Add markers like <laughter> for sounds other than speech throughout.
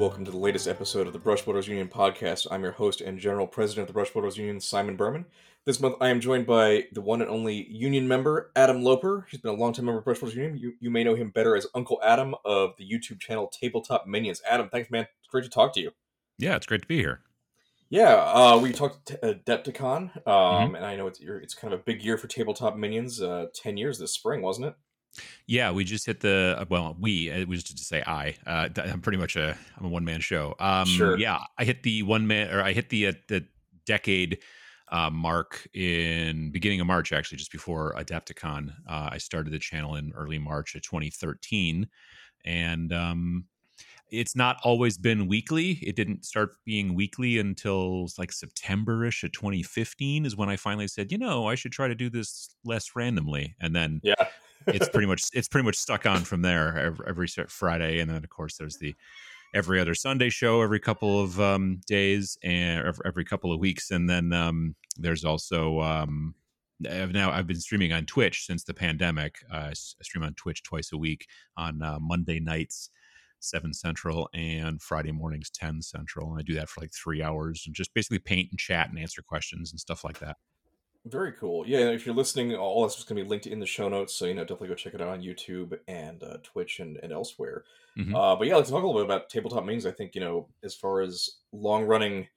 Welcome to the latest episode of the Brush Wielders Union podcast. I'm your host and general president of the Brush Wielders Union, Simon Berman. This month, I am joined by the one and only union member, Adam Loper. He's been a long time member of Brush Wielders Union. You, you may know him better as Uncle Atom of the YouTube channel Tabletop Minions. Adam, thanks, man. It's great to talk to you. Yeah, it's great to be here. Yeah, uh, we talked to Adepticon, um, mm-hmm. and I know it's it's kind of a big year for Tabletop Minions. Uh, Ten years this spring, wasn't it? Yeah, we just hit the uh, well, we it was just to say I. Uh, I'm pretty much a I'm a one man show. Um, sure. Yeah, I hit the one man or I hit the uh, the decade uh, mark in beginning of March, actually, just before Adepticon. Uh, I started the channel in early March of 2013, and um, it's not always been weekly. It didn't start being weekly until like September-ish of 2015 is when I finally said, you know, I should try to do this less randomly. And then yeah, it's pretty much it's pretty much stuck on from there every, every, Friday, and then of course there's the every other Sunday show every couple of um, days and every couple of weeks, and then um, there's also um, I've now I've been streaming on Twitch since the pandemic. Uh, I stream on Twitch twice a week on uh, Monday nights. 7 central and friday mornings 10 central and i do that for like three hours and just basically paint and chat and answer questions and stuff like that very cool. Yeah, if you're listening, all this is going to be linked in the show notes, so you know definitely go check it out on YouTube and uh, Twitch and, and elsewhere. Mm-hmm. Uh, but yeah, let's talk a little bit about tabletop minions. I think you know as far as long running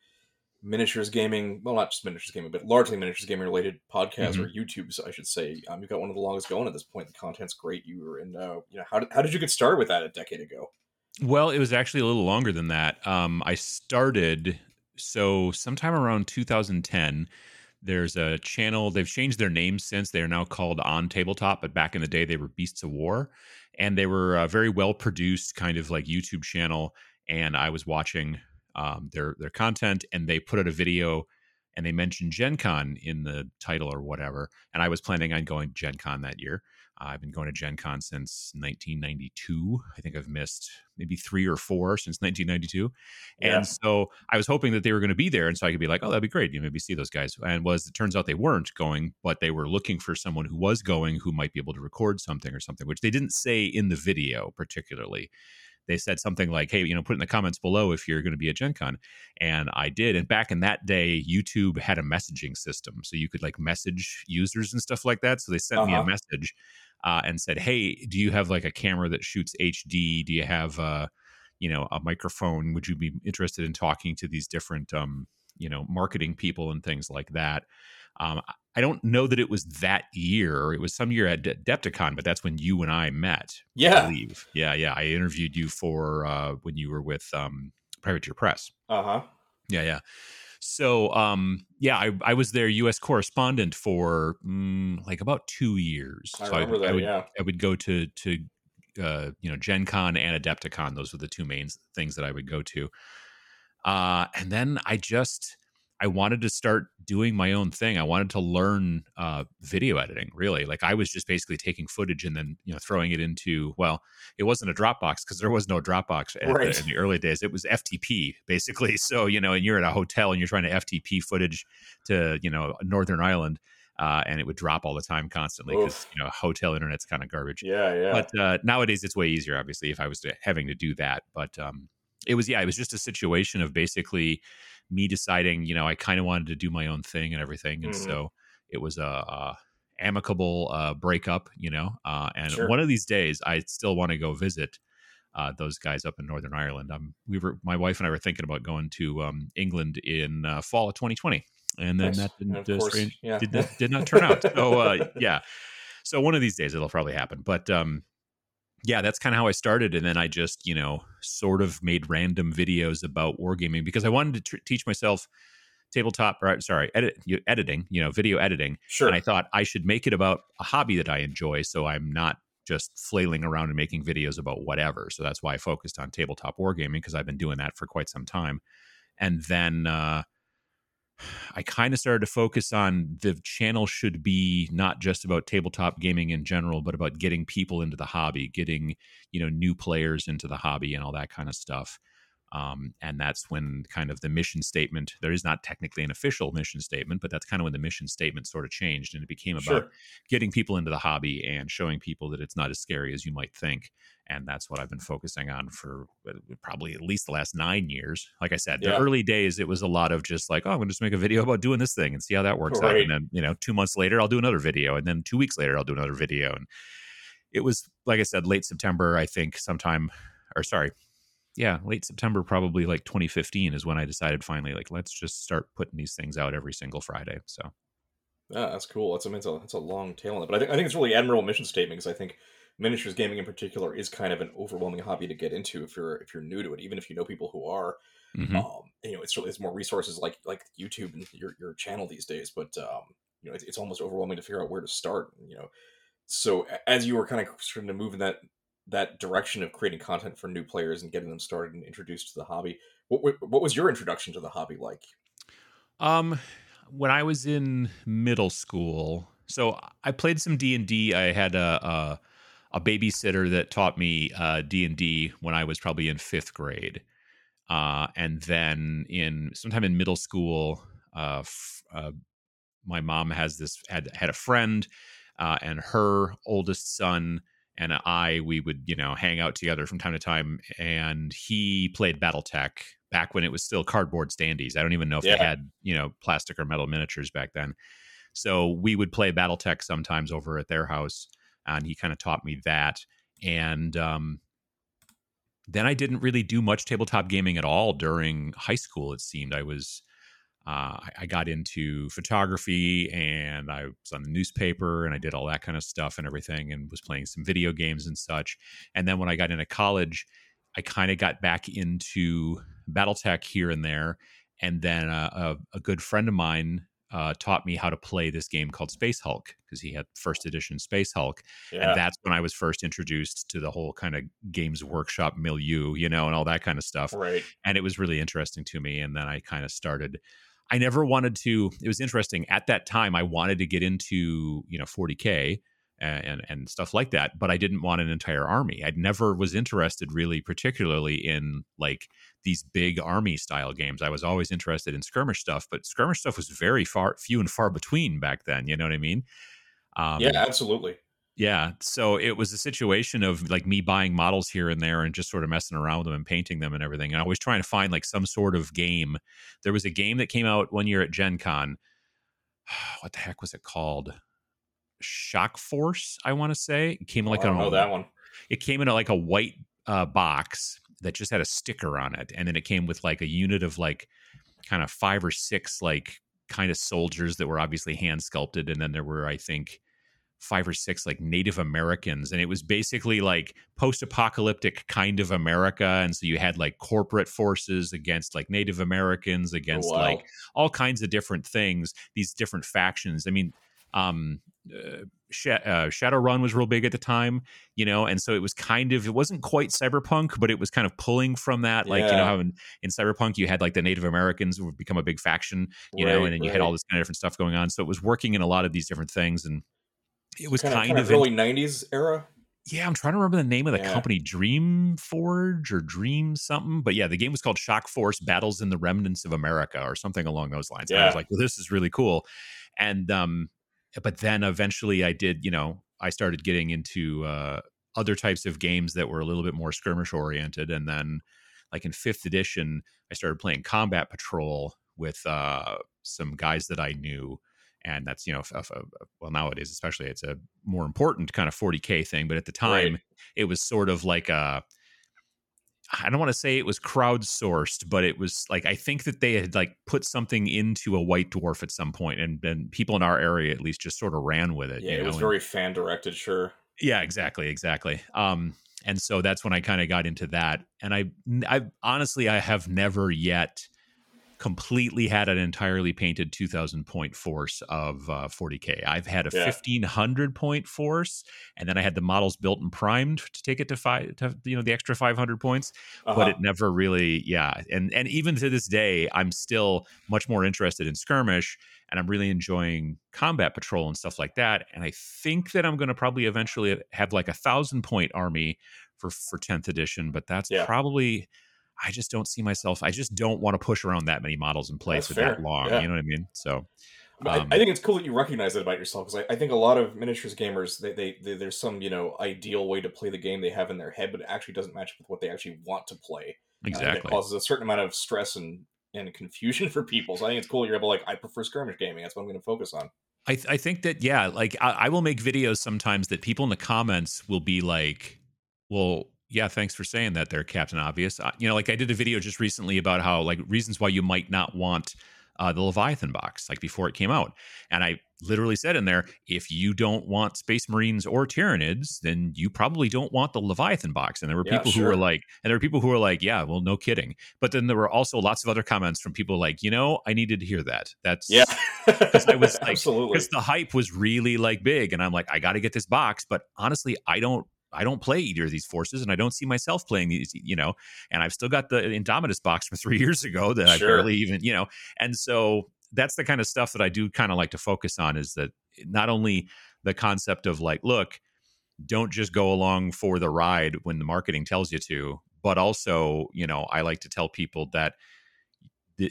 miniatures gaming, well, not just miniatures gaming, but largely miniatures gaming related podcasts mm-hmm. or YouTubes, I should say. Um, you've got one of the longest going at this point. The content's great. You were in, uh, you know, how did, how did you get started with that a decade ago? Well, it was actually a little longer than that. Um, I started so sometime around 2010 there's a channel, they've changed their name since. They are now called On Tabletop, but back in the day, they were Beasts of War. And they were a very well produced kind of like YouTube channel. And I was watching um, their their content, and they put out a video and they mentioned Gen Con in the title or whatever. And I was planning on going Gen Con that year. I've been going to Gen Con since 1992. I think I've missed maybe three or four since 1992. Yeah. And so I was hoping that they were going to be there. And so I could be like, oh, that'd be great. You maybe see those guys. And was it turns out they weren't going, but they were looking for someone who was going who might be able to record something or something, which they didn't say in the video particularly they said something like, "Hey, you know, put in the comments below if you're going to be at Gen Con," and I did. And back in that day, YouTube had a messaging system, so you could like message users and stuff like that. So they sent uh-huh. me a uh-huh. message uh, and said, "Hey, do you have like a camera that shoots HD? Do you have uh, you know a microphone? Would you be interested in talking to these different um, you know marketing people and things like that?" Um, I don't know that it was that year. It was some year at Depticon, but that's when you and I met. Yeah, I yeah, yeah. I interviewed you for uh, when you were with um, Privateer Press. Uh huh. Yeah, yeah. So, um, yeah, I, I was their U.S. correspondent for mm, like about two years. I so remember I, that. I would, yeah, I would go to to uh, you know Gen Con and Adepticon. Those were the two main things that I would go to. Uh, and then I just I wanted to start doing my own thing. I wanted to learn uh, video editing. Really, like I was just basically taking footage and then you know throwing it into. Well, it wasn't a Dropbox because there was no Dropbox right. the, in the early days. It was FTP basically. <laughs> So you know, and you're at a hotel and you're trying to FTP footage to you know Northern Ireland. Uh, and it would drop all the time constantly because you know hotel internet's kind of garbage. Yeah, yeah. But uh, nowadays it's way easier, obviously, if I was to, having to do that. But um, it was yeah, it was just a situation of basically me deciding, you know, I kind of wanted to do my own thing and everything, and mm-hmm. so it was a, a amicable uh, breakup, you know. Uh, and sure. one of these days, I still want to go visit uh, those guys up in Northern Ireland. Um, we were, my wife and I were thinking about going to um, England in uh, fall of 2020, and then nice. that didn't, uh, course, yeah. did, <laughs> did not turn out. So uh, yeah, so one of these days it'll probably happen. But um, yeah, that's kind of how I started. And then I just, you know, sort of made random videos about wargaming because I wanted to tr- teach myself tabletop or sorry, edit, editing, you know, video editing. Sure. And I thought I should make it about a hobby that I enjoy. So I'm not just flailing around and making videos about whatever. So that's why I focused on tabletop wargaming because I've been doing that for quite some time. And then, uh, I kind of started to focus on the channel should be not just about tabletop gaming in general, but about getting people into the hobby, getting you know new players into the hobby, and all that kind of stuff. Um, and that's when kind of the mission statement there is not technically an official mission statement but that's kind of when the mission statement sort of changed and it became about sure. getting people into the hobby and showing people that it's not as scary as you might think and that's what I've been focusing on for uh, probably at least the last nine years. Like I said, Yeah. the early days it was a lot of just like, oh, I'm gonna just make a video about doing this thing and see how that works out, and then you know, two months later I'll do another video, and then two weeks later I'll do another video, and it was like I said, late September, I think, sometime, or sorry, yeah, late September, probably like 2015 is when I decided finally, like, let's just start putting these things out every single Friday. So Yeah, that's cool. That's I mean, it's a, it's a long tail on it, but I think I think it's really admirable mission statement because I think miniatures gaming in particular is kind of an overwhelming hobby to get into if you're if you're new to it, even if you know people who are. mhm. Um, you know, it's really it's more resources like like YouTube and your your channel these days, but um, you know, it's, it's almost overwhelming to figure out where to start. You know, so as you were kind of starting to move in that that direction of creating content for new players and getting them started and introduced to the hobby, what what was your introduction to the hobby like? Um, when I was in middle school, so I played some D and D. I had a, a a babysitter that taught me uh, D and D when I was probably in fifth grade, uh, and then in sometime in middle school, uh, f- uh, my mom has this had had a friend, uh, and her oldest son and I we would you know hang out together from time to time, and he played BattleTech back when it was still cardboard standees. I don't even know if Yeah. they had you know plastic or metal miniatures back then. So we would play BattleTech sometimes over at their house, and he kind of taught me that. And um, then I didn't really do much tabletop gaming at all during high school. It seemed I was uh, I, got into photography and I was on the newspaper and I did all that kind of stuff and everything and was playing some video games and such. And then when I got into college, I kind of got back into BattleTech here and there. And then uh, a, a good friend of mine uh, taught me how to play this game called Space Hulk because he had first edition Space Hulk Yeah, and that's when I was first introduced to the whole kind of games workshop milieu, you know, and all that kind of stuff. right. And it was really interesting to me. And then I kind of started. I never wanted to. It was interesting at that time. I wanted to get into you know 40k and and, stuff like that, but I didn't want an entire army. I never was interested really, particularly in like these big army style games. I was always interested in skirmish stuff, but skirmish stuff was very far few and far between back then. You know what I mean? Um, yeah, absolutely. yeah. So it was a situation of like me buying models here and there and just sort of messing around with them and painting them and everything. And I was trying to find like some sort of game. There was a game that came out one year at Gen Con. <sighs> What the heck was it called? Shock Force, I want to say. It came Oh, like know a- that one. it came in a, like a white uh, box that just had a sticker on it, and then it came with like a unit of like kind of five or six like kind of soldiers that were obviously hand sculpted, and then there were I think five or six like Native Americans, and it was basically like post-apocalyptic kind of America, and so you had like corporate forces against like Native Americans against Oh, wow. like all kinds of different things, these different factions. I mean, um, uh, Sh- uh, Shadowrun was real big at the time, you know, and so it was kind of it wasn't quite cyberpunk, but it was kind of pulling from that, like you know how in, in cyberpunk you had like the Native Americans who would become a big faction, you know, and then you had all this kind of different stuff going on. So it was working in a lot of these different things, and it was kind, kind, of, kind of, of early '90s era. yeah. I'm trying to remember the name of the Yeah. company, Dream Forge or Dream something, but yeah, the game was called Shock Force: Battles in the Remnants of America or something along those lines. And I was like, well, this is really cool, and um, but then eventually I did, you know, I started getting into uh, other types of games that were a little bit more skirmish oriented, and then like in fifth edition, I started playing Combat Patrol with uh, some guys that I knew. And that's you know, f- f- f- well nowadays especially it's a more important kind of 40k thing. But at the time, Right. it was sort of like a I don't want to say it was crowdsourced, but it was like I think that they had like put something into a White Dwarf at some point, and then people in our area at least just sort of ran with it. Yeah, it was very fan directed. Sure. yeah, exactly, exactly. Um, and so that's when I kind of got into that. And I, I honestly, I have never yet completely had an entirely painted 2000 point force of uh, 40k. I've had a Yeah. 1500 point force, and then I had the models built and primed to take it to five, to, you know, the extra 500 points Uh-huh. but it never really yeah and and even to this day i'm still much more interested in skirmish and i'm really enjoying combat patrol and stuff like that and i think that i'm going to probably eventually have like a thousand point army for for 10th edition but that's Yeah. probably i just don't see myself i just don't want to push around that many models in place That's for that long yeah. you know what i mean so Um, I, I, think it's cool that you recognize it about yourself because I, I, think a lot of miniatures gamers they, they, they, there's some you know ideal way to play the game they have in their head, but it actually doesn't match up with what they actually want to play. Exactly, it causes a certain amount of stress and and confusion <laughs> for people. So I think it's cool you're able like I prefer skirmish gaming. That's what I'm going to focus on. I, th- I think that yeah, like I, I will make videos sometimes that people in the comments will be like, well, yeah, thanks for saying that there, Captain Obvious. Uh, you know, like I did a video just recently about how like reasons why you might not want uh, the Leviathan box, like before it came out. And I literally said in there, if you don't want Space Marines or Tyranids, then you probably don't want the Leviathan box. And there were yeah, people sure. who were like, and there were people who were like, yeah, well, no kidding. But then there were also lots of other comments from people like, you know, I needed to hear that. That's yeah, <laughs> because I was <laughs> like, absolutely because the hype was really like big, and I'm like, I got to get this box. But honestly, I don't I don't play either of these forces, and I don't see myself playing these, you know. And I've still got the Indomitus box from <laughs> three years ago that sure. I barely even, you know. And so that's the kind of stuff that I do kind of like to focus on is that not only the concept of like, look, don't just go along for the ride when the marketing tells you to, but also, you know, I like to tell people that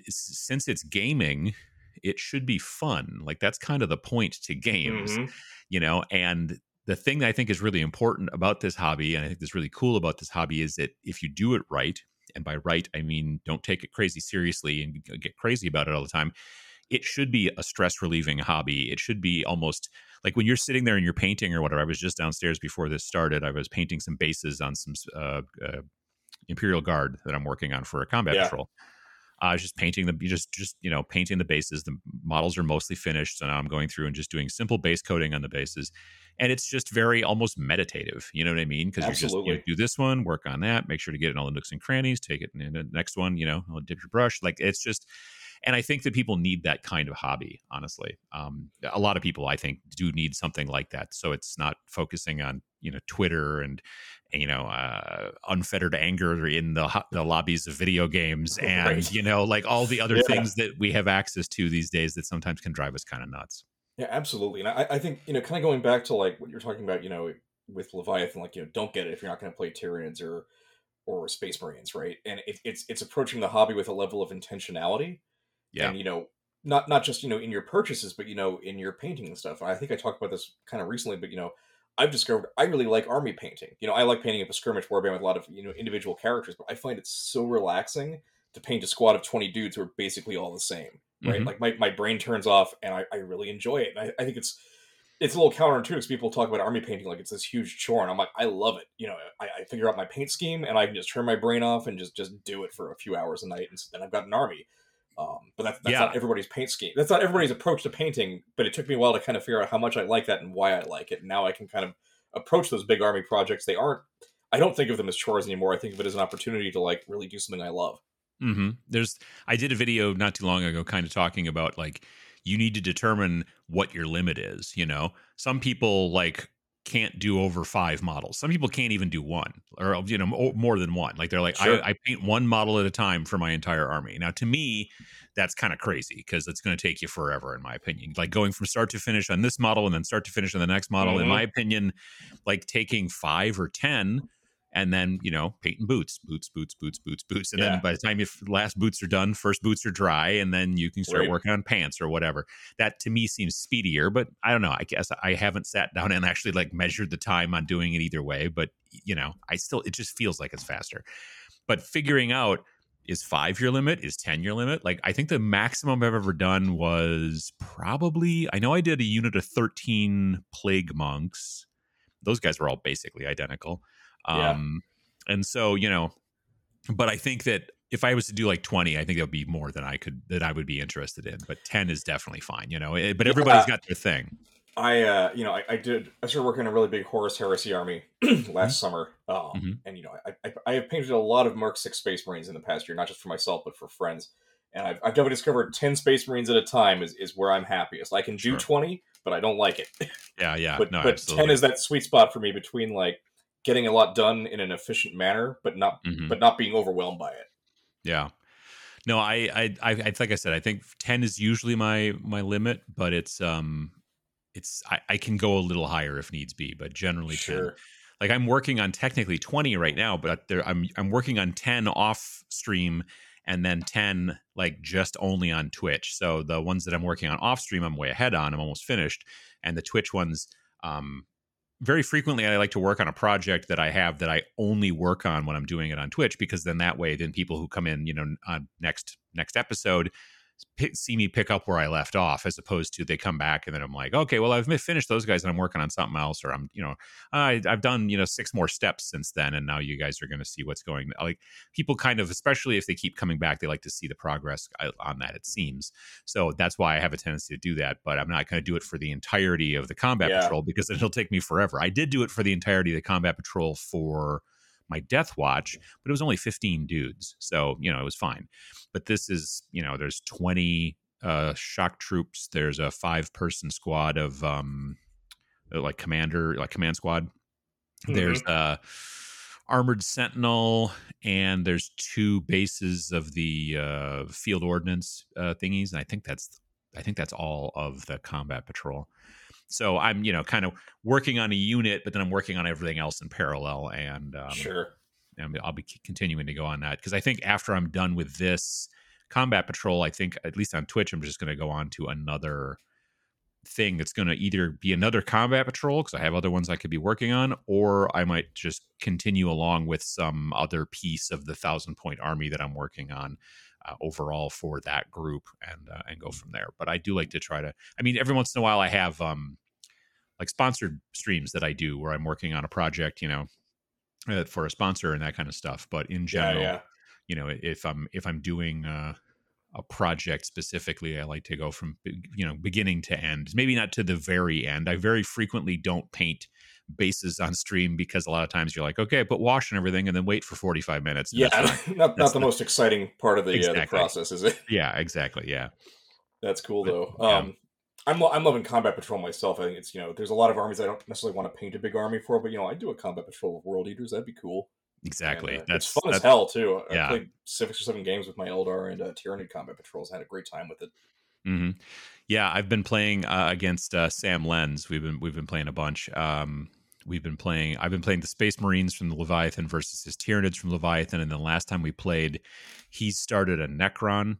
since it's gaming, it should be fun. Like that's kind of the point to games, mm-hmm. you know, and the thing that I think is really important about this hobby, and I think is really cool about this hobby, is that if you do it right, and by right I mean don't take it crazy seriously and get crazy about it all the time, it should be a stress relieving hobby. It should be almost like when you're sitting there and you're painting or whatever. I was just downstairs before this started. I was painting some bases on some uh, uh, Imperial Guard that I'm working on for a combat yeah. patrol. I was just painting the just just you know painting the bases. The models are mostly finished, so now I'm going through and just doing simple base coating on the bases and it's just very almost meditative. You know what I mean? Because you just you know, do this one, work on that, make sure to get in all the nooks and crannies, take it in the next one. You know, dip your brush. Like it's just, and I think that people need that kind of hobby. Honestly, um, a lot of people I think do need something like that. So it's not focusing on you know Twitter and you know uh, unfettered anger in the the lobbies of video games and right. you know like all the other yeah. things that we have access to these days that sometimes can drive us kind of nuts. Yeah, absolutely. And I, I think, you know, kind of going back to like what you're talking about, you know, with Leviathan, like, you know, don't get it if you're not going to play Tyranids or or Space Marines, right? And it, it's it's approaching the hobby with a level of intentionality. Yeah. And, you know, not not just, you know, in your purchases, but, you know, in your painting and stuff. I think I talked about this kind of recently, but, you know, I've discovered I really like army painting. You know, I like painting up a skirmish warband with a lot of, you know, individual characters, but I find it so relaxing to paint a squad of 20 dudes who are basically all the same right? Mm-hmm. Like my, my brain turns off and I, I really enjoy it. And I, I think it's it's a little counterintuitive because people talk about army painting like it's this huge chore, and I'm like, I love it. You know, I, I, figure out my paint scheme and I can just turn my brain off and just just do it for a few hours a night, and then I've got an army. Um, but that's, that's yeah. not everybody's paint scheme. That's not everybody's approach to painting. But it took me a while to kind of figure out how much I like that and why I like it. And now I can kind of approach those big army projects. They aren't. I don't think of them as chores anymore. I think of it as an opportunity to like really do something I love. Mm-hmm. There's, I did a video not too long ago, kind of talking about like you need to determine what your limit is. You know, some people like can't do over five models. Some people can't even do one or you know more than one. Like they're like, sure. I, I, paint one model at a time for my entire army. Now, to me, that's kind of crazy because it's going to take you forever, in my opinion. Like going from start to finish on this model and then start to finish on the next model. Mm-hmm. In my opinion, like taking five or ten and then you know painting boots boots boots boots boots boots and yeah. then by the time your last boots are done first boots are dry and then you can start right. working on pants or whatever. That to me seems speedier but i don't know i guess i haven't sat down and actually like measured the time on doing it either way but you know i still it just feels like it's faster. But figuring out is five year limit? Is 10 year limit? Like i think the maximum i've ever done was probably i know i did a unit of 13 plague monks. Those guys were all basically identical um, yeah. And so, you know, but I think that if I was to do like 20, I think it would be more than I could, that I would be interested in. But 10 is definitely fine, you know, eh, but everybody's yeah. got their thing. I, uh, you know, I, I, did, I started working in a really big Horus Heresy army <clears throat> last mm-hmm. summer. Um, mm-hmm. And, you know, I, I, I, have painted a lot of Mark 6 Space Marines in the past year, not just for myself, but for friends. And I've, I've definitely discovered 10 Space Marines at a time is, is where I'm happiest. I can do sure. 20, but I don't like it. Yeah, yeah. <laughs> but no, but 10 is that sweet spot for me between like getting a lot done in an efficient manner, but not mm-hmm. but not being overwhelmed by it. Yeah. No, I, I, I, I, like I said, I think ten is usually my my limit, but it's um, it's I, I can go a little higher if needs be, but generally sure. ten. Like I'm working on technically twenty right now, but there I'm I'm working on ten off stream, and then 10 like just only on Twitch. So the ones that I'm working on off stream, I'm way ahead on. I'm almost finished, and the Twitch ones, um, very frequently I like to work on a project that I have that I only work on when I'm doing it on Twitch because then that way, then people who come in, you know, on next next episode see me pick up where I left off, as opposed to they come back and then I'm like, okay, well I've finished those guys and I'm working on something else, or I'm you know I, I've done you know six more steps since then, and now you guys are going to see what's going. Like people kind of, especially if they keep coming back, they like to see the progress uh, on that. It seems so that's why I have a tendency to do that, but I'm not going to do it for the entirety of the combat yeah. patrol because it'll take me forever. I did do it for the entirety of the combat patrol for my death watch but it was only 15 dudes so you know it was fine. But this is you know there's 20 uh, shock troops there's a five person squad of um uh, like commander like command squad. Mm-hmm. there's a armored sentinel and there's two bases of the uh, field ordnance uh, thingies and i think that's i think that's all of the combat patrol so I'm, you know, kind of working on a unit, but then I'm working on everything else in parallel. And um, sure, and I'll be continuing to go on that because I think after I'm done with this combat patrol, I think at least on Twitch, I'm just going to go on to another thing that's going to either be another combat patrol because I have other ones I could be working on, or I might just continue along with some other piece of the thousand point army that I'm working on uh, overall for that group and uh, and go from there. But I do like to try to. I mean, every once in a while, I have um like sponsored streams that I do where I'm working on a project, you know, uh, for a sponsor and that kind of stuff. But in general, yeah, yeah. you know, if I'm if I'm doing uh, a project specifically, I like to go from you know beginning to end. Maybe not to the very end. I very frequently don't paint bases on stream because a lot of times you're like, okay, put wash and everything, and then wait for 45 minutes. Yeah, <laughs> not not, not the, most exciting part of the, exactly. uh, the process, is it? Yeah, exactly. Yeah, that's cool though. But, um, I'm I'm loving combat patrol myself. I think it's you know there's a lot of armies I don't necessarily want to paint a big army for, but you know I do a combat patrol of world eaters. That'd be cool. Exactly. And, uh, that's it's fun that's, as hell too. Yeah. I played six or seven games with my Eldar and uh, Tyranid combat patrols. I had a great time with it. Mm-hmm. Yeah, I've been playing uh, against uh, Sam Lens. We've been we've been playing a bunch. Um, we've been playing. I've been playing the Space Marines from the Leviathan versus his Tyranids from Leviathan, and then last time we played, he started a Necron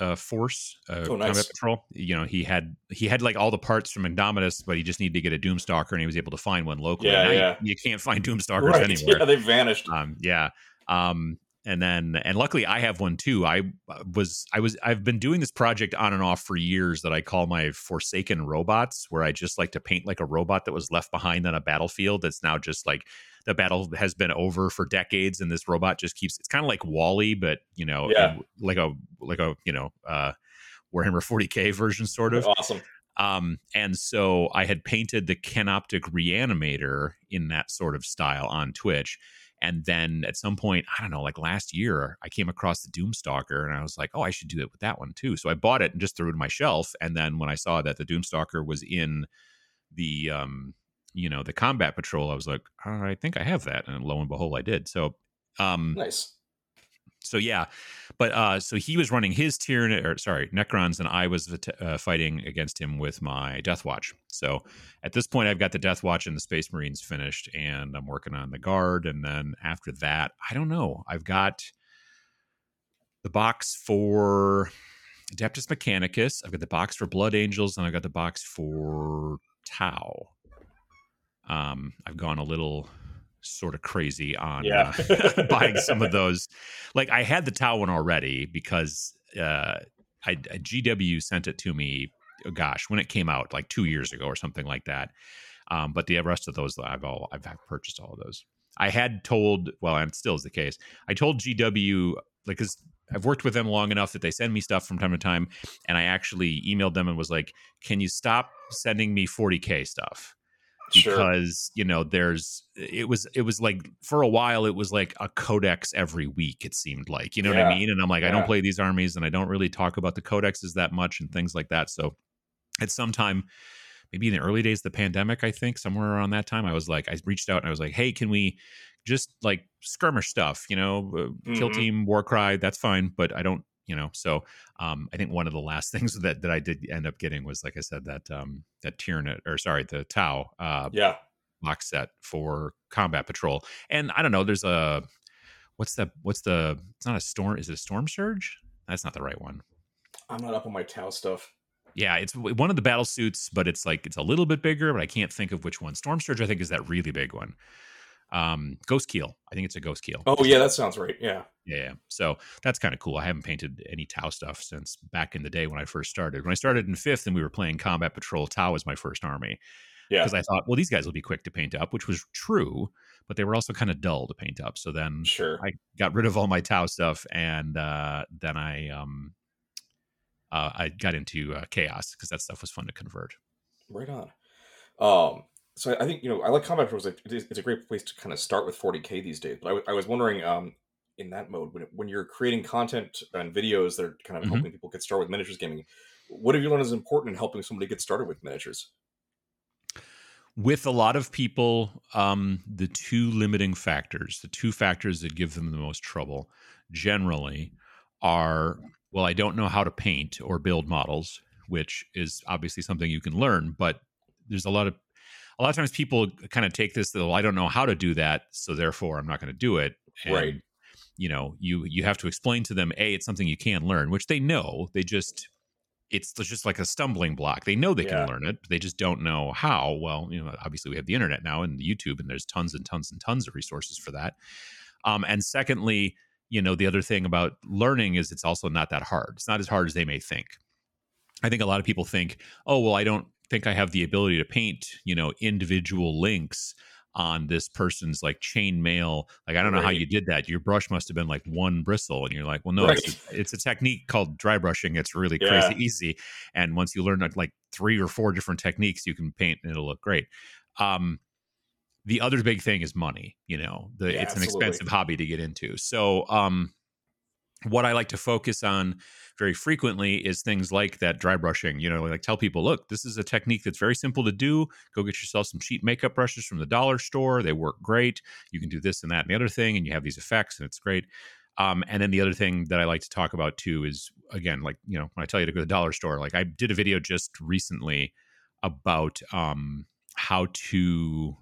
uh, force uh, oh, nice. combat patrol. You know, he had he had like all the parts from Indomitus, but he just needed to get a Doomstalker, and he was able to find one locally. Yeah, yeah. You, you, can't find Doomstalkers right. <laughs> anywhere. Yeah, they vanished. Um, yeah. Um, and then and luckily I have one too. I uh, was I was I've been doing this project on and off for years that I call my Forsaken robots, where I just like to paint like a robot that was left behind on a battlefield that's now just like the battle has been over for decades and this robot just keeps it's kind of like WALL-E but you know yeah. like a like a you know uh warhammer 40k version sort of awesome um and so i had painted the canoptek reanimator in that sort of style on twitch and then at some point i don't know like last year i came across the doomstalker and i was like oh i should do it with that one too. So i bought it and just threw it in my shelf. And then when i saw that the doomstalker was in the um you know the combat patrol i was like i think i have that. And lo and behold i did. So um nice so yeah but uh so he was running his tier, or sorry necrons and i was uh, fighting against him with my death watch. So at this point i've got the death watch and the space marines finished and i'm working on the guard and then after that i don't know i've got the box for adeptus mechanicus i've got the box for blood angels and i've got the box for tau. Um, I've gone a little sort of crazy on yeah. uh, <laughs> <laughs> buying some of those. Like I had the Tau one already because uh, I, GW sent it to me. Oh gosh, when it came out, like two years ago or something like that. Um, but the rest of those, I've all I've purchased all of those. I had told, well, and still is the case. I told GW like because I've worked with them long enough that they send me stuff from time to time, and I actually emailed them and was like, "Can you stop sending me 40k stuff?" Because sure. you know there's it was it was like for a while it was like a codex every week it seemed like you know yeah. what i mean and i'm like yeah. i don't play these armies and i don't really talk about the codexes that much and things like that so at some time maybe in the early days of the pandemic i think somewhere around that time i was like i reached out and i was like hey can we just like skirmish stuff you know uh, mm-hmm. kill team war cry that's fine but i don't you know so um, i think one of the last <laughs> things that that i did end up getting was like i said that um that tyranid or sorry the tau uh yeah. box set for combat patrol. And i don't know there's a what's the what's the it's not a storm is it a storm surge? That's not the right one. I'm not up on my tau stuff. Yeah it's one of the battle suits but it's like it's a little bit bigger but i can't think of which one. Storm surge i think is that really big one um ghost keel i think it's a ghost keel oh yeah that sounds right yeah yeah so that's kind of cool i haven't painted any tau stuff since back in the day when i first started when i started in fifth and we were playing combat patrol tau was my first army yeah because i thought well these guys will be quick to paint up which was true but they were also kind of dull to paint up. So then sure. I got rid of all my Tau stuff, and uh, then I um, uh, I got into uh, Chaos because that stuff was fun to convert. Right on. Um, so I think you know I like Combat Pros. It's a great place to kind of start with 40k these days. But I, w- I was wondering, um, in that mode, when, when you're creating content and videos that are kind of mm-hmm. helping people get started with miniatures gaming, what have you learned is important in helping somebody get started with miniatures? with a lot of people, um, the two limiting factors, the two factors that give them the most trouble generally are well, I don't know how to paint or build models, which is obviously something you can learn, but there's a lot of a lot of times people kind of take this well, I don't know how to do that, so therefore I'm not going to do it. And, right. You know, you you have to explain to them, a, it's something you can learn, which they know. They just it's just like a stumbling block. They know they yeah. can learn it, they just don't know how. Well, you know, obviously we have the internet now and YouTube, and there's tons and tons and tons of resources for that. Um, and secondly, you know, the other thing about learning is it's also not that hard. It's not as hard as they may think. I think a lot of people think, oh, well, I don't think I have the ability to paint, you know, individual links on this person's like chain mail. Like, I don't know how you did that. Your brush must have been like one bristle. And you're like, well, no, right. it's, a, it's, a, technique called dry brushing. It's really yeah. crazy easy. And once you learn like three or four different techniques, you can paint and it'll look great. Um, the other big thing is money. You know, the, yeah, it's an absolutely. expensive hobby to get into. So, um, what I like to focus on very frequently is things like that dry brushing. You know, like tell people, look, this is a technique that's very simple to do. Go get yourself some cheap makeup brushes from the dollar store. They work great. You can do this and that and the other thing, and you have these effects, and it's great. Um, and then the other thing that I like to talk about too is again, like you know, when I tell you to go to the dollar store, like I did a video just recently about um, how to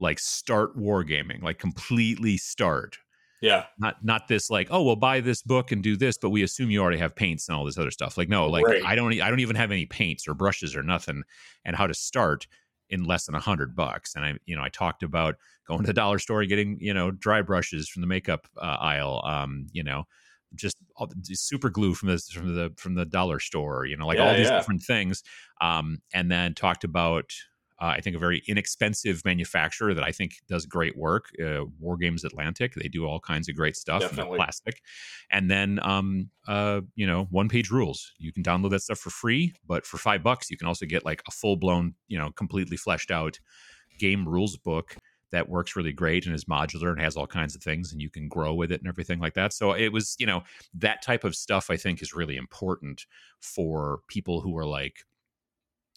like start wargaming, like completely start yeah. Not not this like, oh, well, buy this book and do this, but we assume you already have paints and all this other stuff. Like, no, like right. I don't I don't even have any paints or brushes or nothing, and how to start in less than a hundred bucks. And I, you know, I talked about going to the dollar store and getting, you know, dry brushes from the makeup uh, aisle. Um, you know, just super glue from the from the from the dollar store. You know, like yeah, all these yeah. different things. Um, and then talked about I think a very inexpensive manufacturer that I think does great work. Uh, War Games Atlantic, they do all kinds of great stuff in plastic. And then, um, uh, you know, one page rules. You can download that stuff for free, but for five bucks, you can also get like a full blown, you know, completely fleshed out game rules book that works really great and is modular and has all kinds of things and you can grow with it and everything like that. So it was, you know, that type of stuff I think is really important for people who are like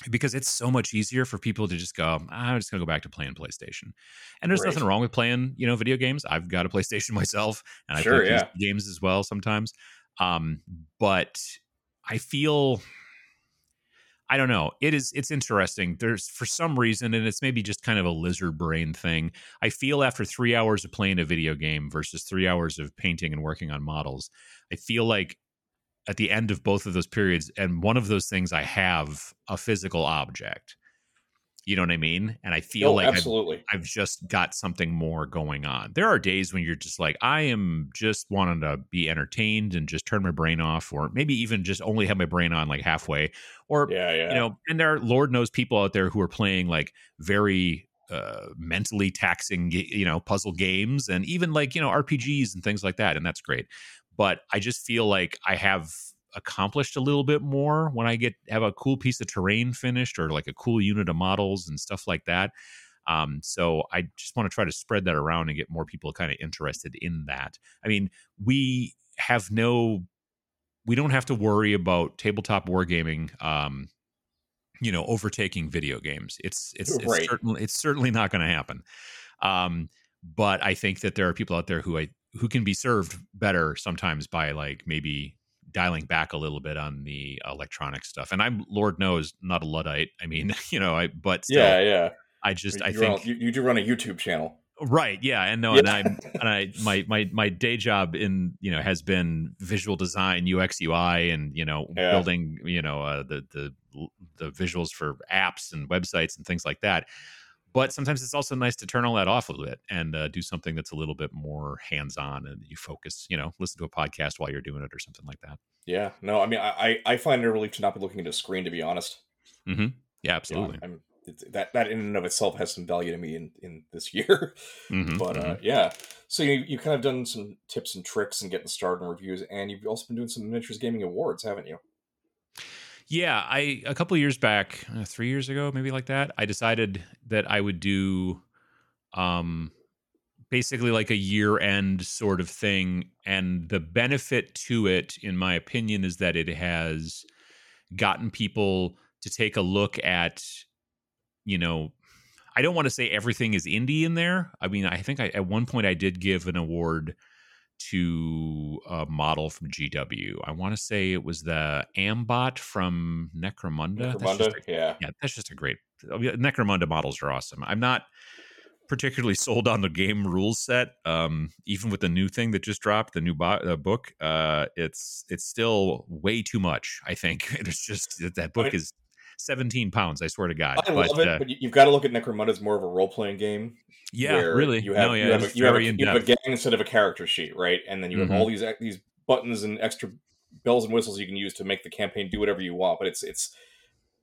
because it's so much easier for people to just go, ah, I'm just gonna go back to playing PlayStation. And there's right. nothing wrong with playing, you know, video games. I've got a PlayStation <laughs> myself, and I sure, play yeah. games as well sometimes. Um, but I feel I don't know. It is it's interesting. There's for some reason, and it's maybe just kind of a lizard brain thing. I feel after three hours of playing a video game versus three hours of painting and working on models, I feel like at the end of both of those periods and one of those things i have a physical object. You know what i mean? And i feel oh, like absolutely. I've, I've, just got something more going on. There are days when you're just like i am just wanting to be entertained and just turn my brain off or maybe even just only have my brain on like halfway. Or yeah, yeah. you know and there are lord knows people out there who are playing like very uh, mentally taxing you know puzzle games and even like you know rpgs and things like that and that's great but I just feel like I have accomplished a little bit more when I get have a cool piece of terrain finished or like a cool unit of models and stuff like that. Um, so I just want to try to spread that around and get more people kind of interested in that. I mean, we have no, we don't have to worry about tabletop wargaming. Um, you know, overtaking video games. It's it's, it's certainly it's certainly not going to happen. Um, but I think that there are people out there who I who can be served better sometimes by like maybe dialing back a little bit on the electronic stuff. And I'm Lord knows not a luddite. I mean, <laughs> you know, I but still, yeah, yeah. I just I think you, you, do run a YouTube channel. Right. Yeah. And no, yeah. and I <laughs> and I my my my day job in you know has been visual design, UX, UI, and you know yeah. building you know uh, the the the visuals for apps and websites and things like that. But sometimes it's also nice to turn all that off a little bit and uh, do something that's a little bit more hands on and you focus. You know, listen to a podcast while you're doing it or something like that. Yeah. No, I mean, I I find it a relief to not be looking at a screen. To be honest. Mm-hmm. Yeah. Absolutely. I'm that that in and of itself has some value to me in in this <laughs> year. Mm-hmm, but uh, mm-hmm. yeah, so you you kind of done some tips and tricks and getting started and reviews, and you've also been doing some miniatures gaming awards, haven't you? Yeah, I a couple years back, uh, three years ago, maybe like that, I decided that I would do, um, basically like a year end sort of thing, and the benefit to it, in my opinion, is that it has gotten people to take a look at you know, I don't want to say everything is indie in there. I mean, I think I, at one point I did give an award to a model from GW. I want to say it was the Ambot from Necromunda. Necromunda, a, yeah, yeah, that's just a great. Necromunda models are awesome. I'm not particularly sold on the game rules set. Um, even with the new thing that just dropped, the new bo- uh, book, uh, it's it's still way too much. I think <laughs> it's just that book I mean, is 17 pounds. I swear to God. I but, love it, uh, but you've got to look at Necromunda as more of a role playing game. Yeah, really. You have, no, yeah, you have, a, you have, a, you have a gang instead of a character sheet, right? And then you have mm-hmm. all these these buttons and extra bells and whistles you can use to make the campaign do whatever you want. But it's it's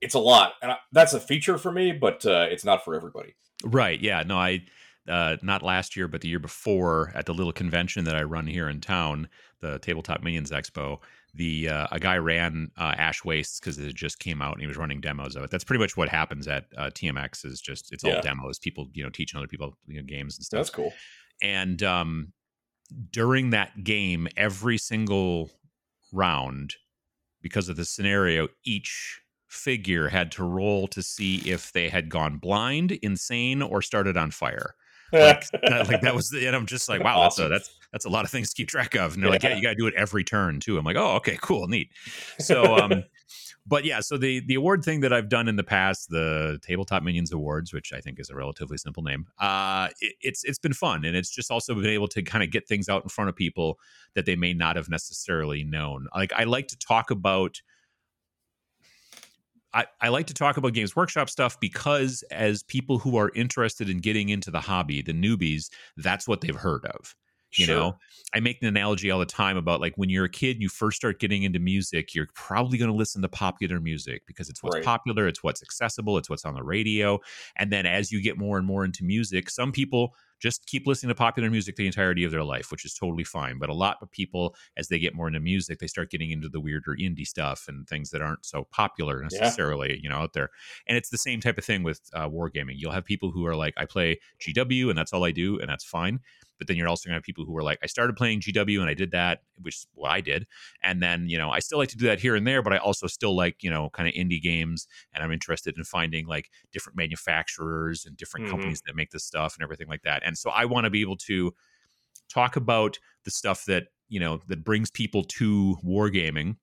it's a lot, and I, that's a feature for me, but uh, it's not for everybody. Right? Yeah. No, I uh, not last year, but the year before at the little convention that I run here in town, the Tabletop Minions Expo the uh, a guy ran uh, Ash Wastes because it just came out and he was running demos of it. That's pretty much what happens at uh, TMX. Is just it's all demos. People you know teaching other people you know, games and stuff. That's cool. And um, during that game, every single round, because of the scenario, each figure had to roll to see if they had gone blind, insane, or started on fire like, <laughs> that, like that was, the, and I'm just like, wow, awesome. that's a, that's that's a lot of things to keep track of. And they're yeah. like, yeah, you got to do it every turn too. I'm like, oh, okay, cool, neat. So, <laughs> um, but yeah, so the the award thing that I've done in the past, the Tabletop Minions Awards, which I think is a relatively simple name, uh, it, it's it's been fun, and it's just also been able to kind of get things out in front of people that they may not have necessarily known. Like I like to talk about I, I like to talk about Games Workshop stuff because, as people who are interested in getting into the hobby, the newbies, that's what they've heard of. You sure. know, I make an analogy all the time about like when you're a kid, you first start getting into music, you're probably going to listen to popular music because it's what's right. popular, it's what's accessible, it's what's on the radio. And then as you get more and more into music, some people just keep listening to popular music the entirety of their life, which is totally fine. But a lot of people, as they get more into music, they start getting into the weirder indie stuff and things that aren't so popular necessarily, yeah. you know, out there. And it's the same type of thing with uh, wargaming. You'll have people who are like, I play GW and that's all I do, and that's fine. But then you're also going to have people who are like, I started playing GW and I did that, which is what I did. And then, you know, I still like to do that here and there, but I also still like, you know, kind of indie games. And I'm interested in finding like different manufacturers and different mm-hmm. companies that make this stuff and everything like that. And so I want to be able to talk about the stuff that, you know, that brings people to wargaming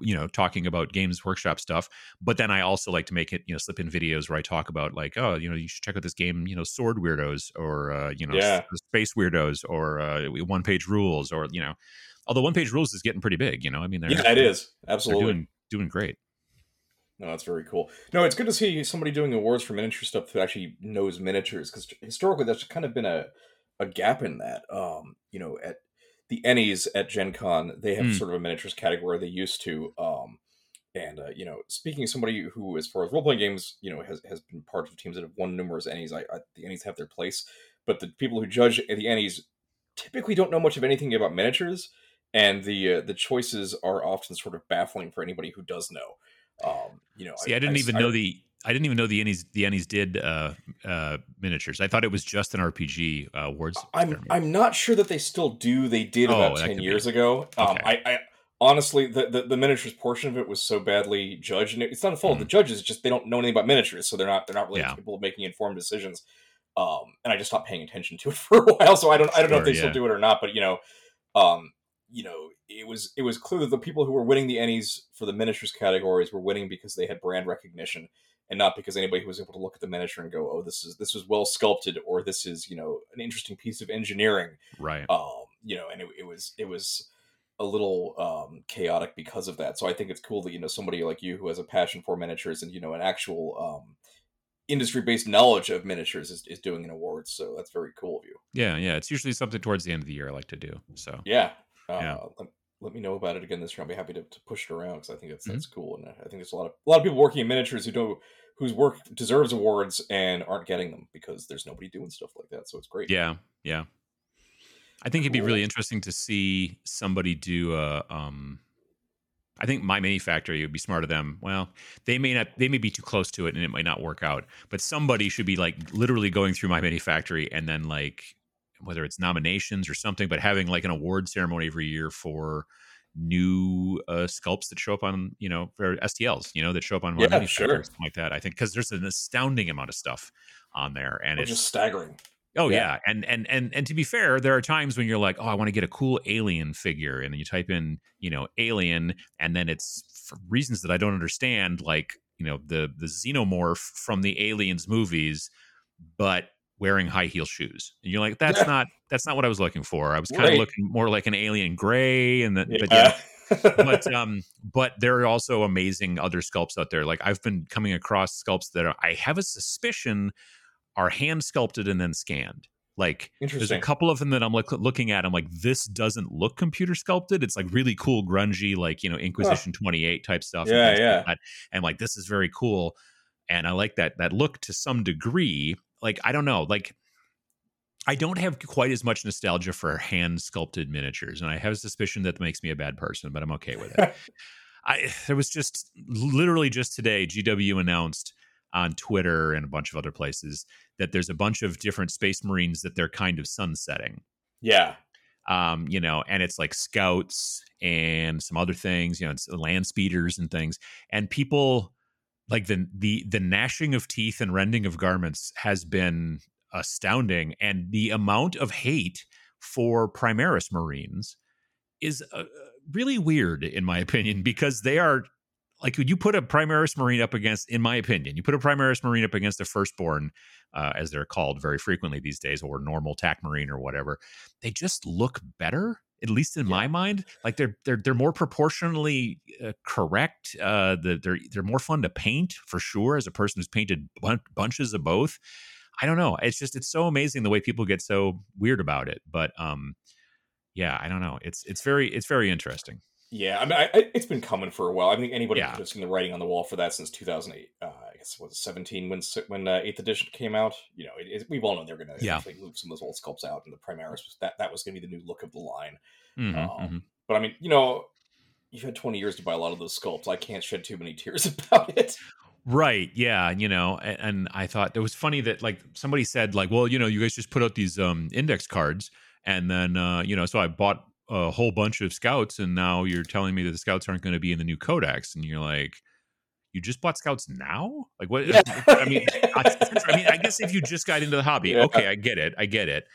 you know talking about games workshop stuff but then i also like to make it you know slip in videos where i talk about like oh you know you should check out this game you know sword weirdos or uh, you know yeah. space weirdos or uh, one page rules or you know although one page rules is getting pretty big you know i mean yeah it is absolutely doing, doing great no, that's very cool. No, it's good to see somebody doing awards for miniature stuff that actually knows miniatures because historically that's kind of been a a gap in that. Um, you know, at the Ennies at Gen Con, they have mm. sort of a miniatures category they used to. Um, and uh, you know, speaking of somebody who, as far as role playing games, you know, has, has been part of teams that have won numerous Ennies, I, I, the Ennies have their place. But the people who judge the Ennies typically don't know much of anything about miniatures, and the uh, the choices are often sort of baffling for anybody who does know. Um, you know, see, I, I didn't even know the I didn't even know the Ennies the Ennies did uh, uh, miniatures. I thought it was just an RPG uh, awards. I'm I'm not sure that they still do. They did oh, about ten years be. ago. Um, okay. I, I, honestly the, the, the miniatures portion of it was so badly judged, and it's not a fault mm. of the mm-hmm. judges. Just they don't know anything about miniatures, so they're not they're not really yeah. capable of making informed decisions. Um, and I just stopped paying attention to it <laughs> for a while, so I don't I don't sure, know if they yeah. still do it or not. But you know, um, you know, it was it was clear that the people who were winning the Ennies for the miniatures categories were winning because they had brand recognition and not because anybody who was able to look at the miniature and go, "Oh, this is this was well sculpted," or "This is you know an interesting piece of engineering." Right. Um, you know, and it, it was it was a little um, chaotic because of that. So I think it's cool that you know somebody like you who has a passion for miniatures and you know an actual um, industry based knowledge of miniatures is, is doing an award. So that's very cool of you. Yeah, yeah. It's usually something towards the end of the year I like to do. So yeah, uh, yeah. Let, me know about it again this year. I'll be happy to, to push it around because I think that's mm-hmm. that's cool, and I think there's a lot of a lot of people working in miniatures who don't whose work deserves awards and aren't getting them because there's nobody doing stuff like that. So it's great. Yeah, yeah. I think cool. it'd be really interesting to see somebody do a um, I think MyMiniFactory would be smart of them. Well, they may not, they may be too close to it and it might not work out. But somebody should be like literally going through MyMiniFactory and then like whether it's nominations or something, but having like an award ceremony every year for new uh, sculpts that show up on you know for STLs, you know that show up on yeah, sure. something like that. I think because there's an astounding amount of stuff on there, and it's just staggering. Oh yeah. yeah. And and and and to be fair, there are times when you're like, "Oh, I want to get a cool alien figure." And then you type in, you know, alien and then it's for reasons that I don't understand like, you know, the the xenomorph from the Aliens movies but wearing high heel shoes. And you're like, "That's not that's not what I was looking for. I was kind right. of looking more like an alien gray and that yeah. but yeah. <laughs> but um but there are also amazing other sculpts out there. Like I've been coming across sculpts that are, I have a suspicion are hand sculpted and then scanned. Like there's a couple of them that I'm like looking at. I'm like, this doesn't look computer sculpted. It's like really cool, grungy, like you know, Inquisition huh. 28 type stuff. Yeah, and yeah. Like and like this is very cool, and I like that that look to some degree. Like I don't know, like I don't have quite as much nostalgia for hand sculpted miniatures, and I have a suspicion that makes me a bad person, but I'm okay with it. <laughs> I there was just literally just today, GW announced on Twitter and a bunch of other places that there's a bunch of different space marines that they're kind of sunsetting. Yeah. Um, you know, and it's like scouts and some other things, you know, it's land speeders and things. And people like the the the gnashing of teeth and rending of garments has been astounding and the amount of hate for Primaris Marines is uh, really weird in my opinion because they are like you put a Primaris Marine up against, in my opinion, you put a Primaris Marine up against a Firstborn, uh, as they're called very frequently these days, or normal TAC Marine or whatever. They just look better, at least in yeah. my mind. Like they're they're they're more proportionally uh, correct. Uh, the, they're they're more fun to paint for sure. As a person who's painted bun- bunches of both, I don't know. It's just it's so amazing the way people get so weird about it. But um, yeah, I don't know. It's it's very it's very interesting. Yeah, I mean, I, I, it's been coming for a while. I think anybody yeah. have seen the writing on the wall for that since 2008. Uh, I guess it was 17 when when uh, Eighth Edition came out. You know, it, it, we've all known they're going to yeah. move some of those old sculpts out, and the Primaris was that that was going to be the new look of the line. Mm-hmm, um, mm-hmm. But I mean, you know, you've had 20 years to buy a lot of those sculpts. I can't shed too many tears <laughs> about it. Right. Yeah. You know, and, and I thought it was funny that like somebody said like, well, you know, you guys just put out these um index cards, and then uh, you know, so I bought a whole bunch of scouts and now you're telling me that the scouts aren't going to be in the new codex and you're like you just bought scouts now like what yeah. <laughs> i mean I, mean i guess if you just got into the <laughs> hobby yeah. okay i get it i get it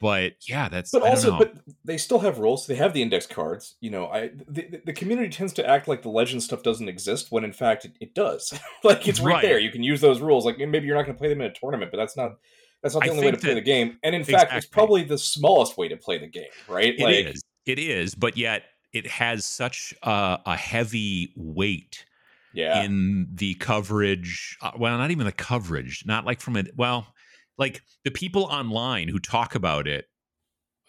but yeah that's but also but they still have rules they have the index cards you know i the, the community tends to act like the legend stuff doesn't exist when in fact it, it does <laughs> like it's right, right, there you can use those rules like maybe you're not going to play them in a tournament but that's not that's not the I only way to play the game and in exactly. fact it's probably the smallest way to play the game right it like is. It is, but yet it has such a, a heavy weight yeah. in the coverage. Uh, well, not even the coverage, not like from it. Well, like the people online who talk about it.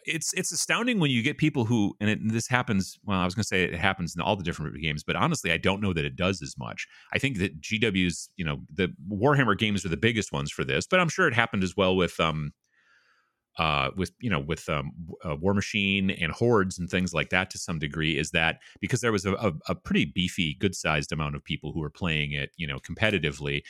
It's it's astounding when you get people who and, it, and this happens. Well, I was going to say it happens in all the different games, but honestly, I don't know that it does as much. I think that GW's, you know, the Warhammer games are the biggest ones for this, but I'm sure it happened as well with um uh, with you know with um, uh, Warmachine and Hordes and things like that to some degree is that because there was a, a, a pretty beefy, good sized amount of people who were playing it, you know, competitively,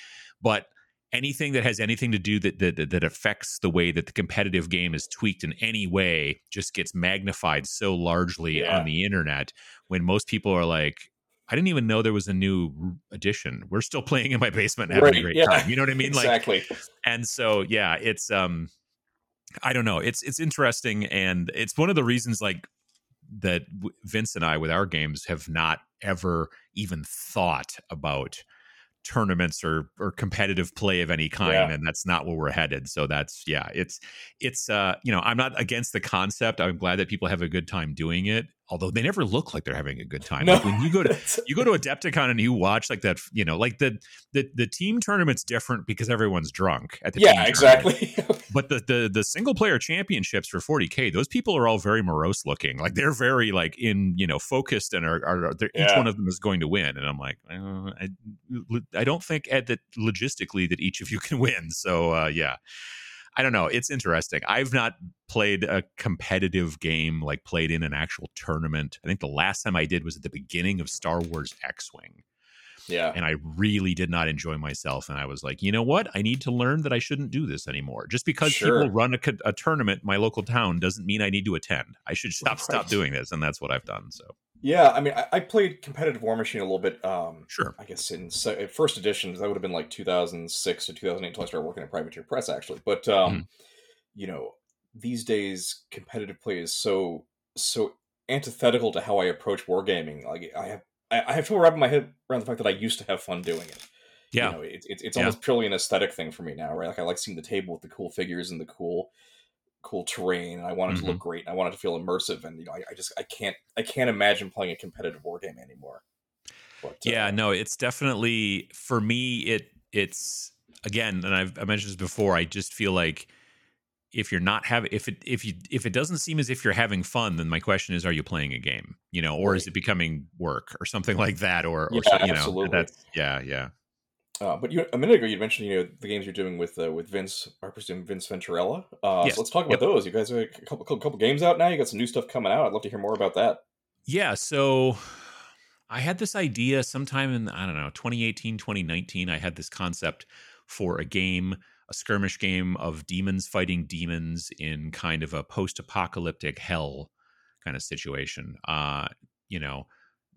but anything that has anything to do that, that that affects the way that the competitive game is tweaked in any way just gets magnified so largely yeah. on the internet when most people are like I didn't even know there was a new edition. We're still playing in my basement and having right, a great yeah. time. You know what I <laughs> mean? exactly. Like, and so yeah, it's um I don't know. It's it's interesting, and it's one of the reasons like that Vince and I with our games have not ever even thought about tournaments or or competitive play of any kind yeah. and that's not where we're headed so that's yeah it's it's uh you know i'm not against the concept i'm glad that people have a good time doing it although they never look like they're having a good time. No. Like when you go to <laughs> you go to Adepticon and you watch like that, you know, like the the the team tournament's different because everyone's drunk at the yeah exactly. <laughs> but the the the single player championships for 40k, those people are all very morose looking. Like they're very like in you know focused and are, are yeah. each one of them is going to win. And I'm like, uh, I I don't think Ed that logistically that each of you <laughs> can win. So uh, yeah. I don't know. It's interesting. I've not played a competitive game, like played in an actual tournament. I think the last time I did was at the beginning of Star Wars X Wing. Yeah. And I really did not enjoy myself. And I was like, you know what? I need to learn that I shouldn't do this anymore. Just because sure. people run a, a, tournament in my local town doesn't mean I need to attend. I should stop, right. stop doing this. And that's what I've done. So. Yeah, I mean, I, I, played competitive Warmachine a little bit. Um, sure. I guess in se- first edition, that would have been like 2006 to 2008 until I started working at Privateer Press, actually. But um, mm-hmm. you know, these days, competitive play is so so antithetical to how I approach wargaming. Like, I have I, I have trouble wrapping my head around the fact that I used to have fun doing it. Yeah, you know, it, it, it's almost yeah. purely an aesthetic thing for me now, right? Like, I like seeing the table with the cool figures and the cool cool terrain and I want it mm-hmm. to look mm-hmm. great and I want it to feel immersive and you know I, I, just I can't I can't imagine playing a competitive war game anymore. But, yeah, uh, no, it's definitely for me it it's again and I've I mentioned this before I just feel like if you're not having if it if you if it doesn't seem as if you're having fun then my question is are you playing a game you know or right. is it becoming work or something like that or, or yeah, you know absolutely. that's yeah yeah uh, but you, a minute ago, you mentioned you know the games you're doing with uh, with Vince, I presume Vince Venturella. Uh, yes. So let's talk about yep. those. You guys have a couple, couple, couple games out now. You got some new stuff coming out. I'd love to hear more about that. Yeah. So I had this idea sometime in I don't know 2018, 2019. I had this concept for a game, a skirmish game of demons fighting demons in kind of a post-apocalyptic hell kind of situation. Uh, you know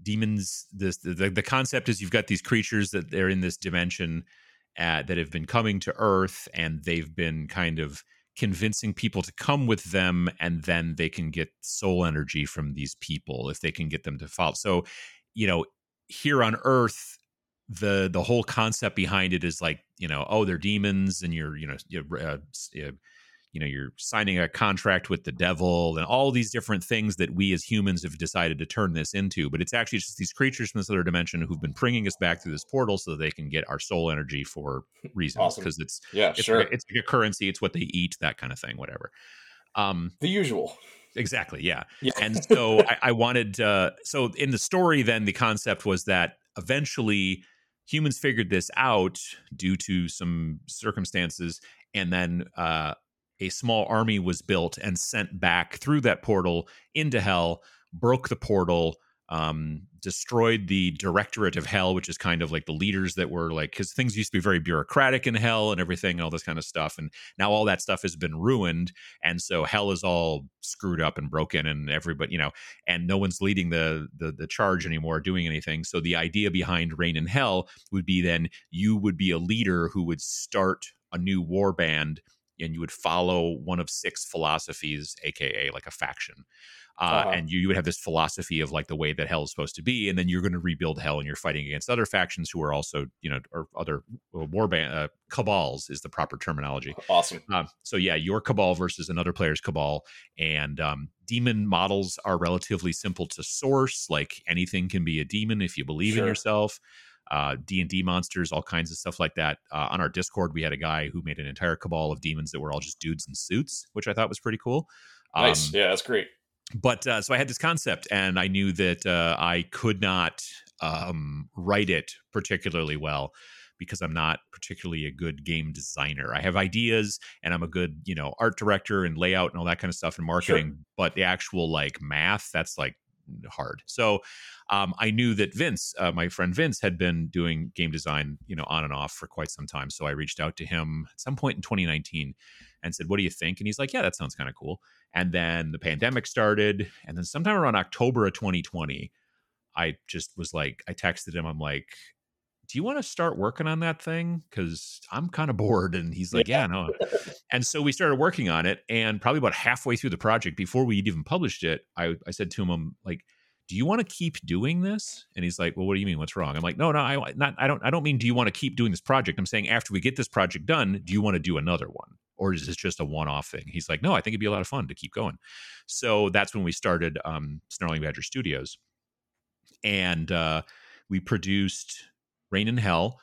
demons this the, the concept is you've got these creatures that they're in this dimension uh, that have been coming to earth and they've been kind of convincing people to come with them and then they can get soul energy from these people if they can get them to follow so you know here on earth the the whole concept behind it is like you know oh they're demons and you're you know you're, uh, you know you're signing a contract with the devil and all these different things that we as humans have decided to turn this into but it's actually just these creatures from this other dimension who've been bringing us back through this portal so that they can get our soul energy for <laughs> reasons because awesome. it's yeah it's sure it's like a currency it's what they eat that kind of thing whatever um the usual exactly yeah, yeah. and <laughs> so I, I wanted uh so in the story then the concept was that eventually humans figured this out due to some circumstances and then uh, a small army was built and sent back through that portal into hell, broke the portal, um, destroyed the directorate of hell, which is kind of like the leaders that were like, because things used to be very bureaucratic in hell and everything and all this kind of stuff. And now all that stuff has been ruined. And so hell is all screwed up and broken and everybody, you know, and no one's leading the, the, the charge anymore, doing anything. So the idea behind Reign in Hell would be then you would be a leader who would start a new war band and you would follow one of six philosophies, aka like a faction. Uh, uh-huh. And you, you would have this philosophy of like the way that hell is supposed to be, and then you're going to rebuild hell, and you're fighting against other factions who are also, you know, or other war band uh, cabals is the proper terminology. Awesome. Um, so yeah, your cabal versus another player's cabal, and um, demon models are relatively simple to source. Like anything can be a demon if you believe sure. in yourself uh, D&D monsters, all kinds of stuff like that. Uh, on our Discord, we had a guy who made an entire cabal of demons that were all just dudes in suits, which I thought was pretty cool. Um, nice. Yeah, that's great. But uh, so I had this concept, and I knew that uh, I could not um, write it particularly well because I'm not particularly a good game designer. I have ideas and I'm a good, you know, art director and layout and all that kind of stuff and marketing, sure. but the actual like math, that's like hard. So um, I knew that Vince, uh, my friend Vince, had been doing game design, you know, on and off for quite some time. So I reached out to him at some point in 2019 and said, "What do you think?" And he's like, "Yeah, that sounds kind of cool." And then the pandemic started, and then sometime around October of 2020, I just was like, I texted him, I'm like, do you want to start working on that thing? Because I'm kind of bored. And he's like, yeah. yeah, no. <laughs> and so we started working on it. And probably about halfway through the project, before we even published it, I, I said to him, I'm like, do you want to keep doing this? And he's like, well, what do you mean? What's wrong? I'm like, no, no, I not, I don't, I don't mean, do you want to keep doing this project? I'm saying after we get this project done, do you want to do another one? Or is this just a one-off thing? He's like, no, I think it'd be a lot of fun to keep going. So that's when we started um, Snarling Badger Studios. And uh, we produced Reign in Hell.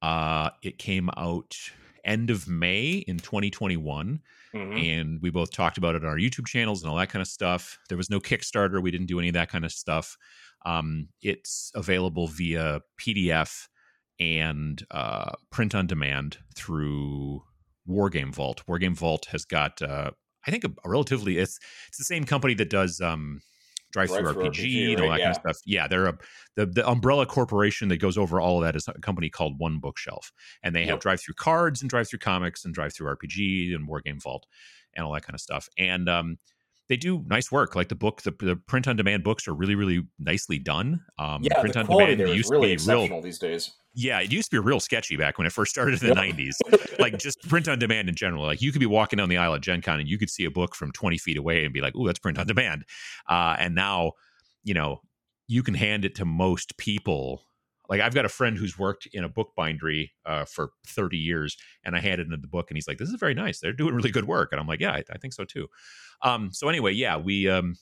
Uh, it came out end of May in 2021. Mm-hmm. And we both talked about it on our YouTube channels and all that kind of stuff. There was no Kickstarter. We didn't do any of that kind of stuff. Um, it's available via PDF and uh, print on demand through Wargame Vault. Wargame Vault has got, uh, I think, a, a, relatively it's it's the same company that does um, DriveThruRPG, RPG, and all that yeah. kind of stuff. Yeah, they're a the the umbrella corporation that goes over all of that is a company called One Bookshelf, and they yep. have DriveThruCards and DriveThruComics and DriveThruRPG and Wargame Vault and all that kind of stuff. And um, they do nice work. Like the book, the, the print on demand books are really, really nicely done. Um, yeah, print the on quality demand there used really to be real these days. Yeah, it used to be real sketchy back when it first started in the yep. 90s. like just print on demand in general. Like you could be walking down the aisle at Gen Con and you could see a book from 20 feet away and be like, oh, that's print on demand. Uh, and now, you know, you can hand it to most people like I've got a friend who's worked in a book bindery uh, for 30 years, and I handed him the book, and he's like, "This is very nice. They're doing really good work." And I'm like, "Yeah, I, I think so too." Um, so anyway, yeah, we um,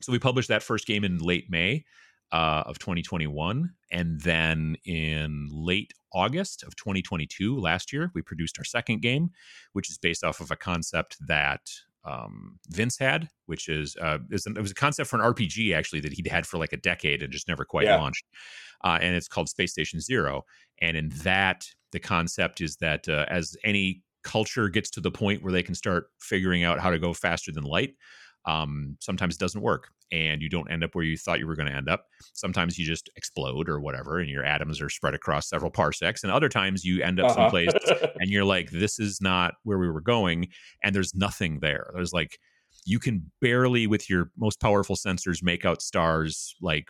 so we published that first game in late May uh, of 2021, and then in late August of 2022, last year, we produced our second game, which is based off of a concept that um, Vince had, which is uh, it was a concept for an RPG actually that he'd had for like a decade and just never quite yeah. launched. Uh, and it's called Space Station Zero. And in that, the concept is that uh, as any culture gets to the point where they can start figuring out how to go faster than light, um, sometimes it doesn't work and you don't end up where you thought you were going to end up. Sometimes you just explode or whatever, and your atoms are spread across several parsecs. And other times you end up uh-huh. someplace <laughs> and you're like, this is not where we were going. And there's nothing there. There's like, you can barely, with your most powerful sensors, make out stars like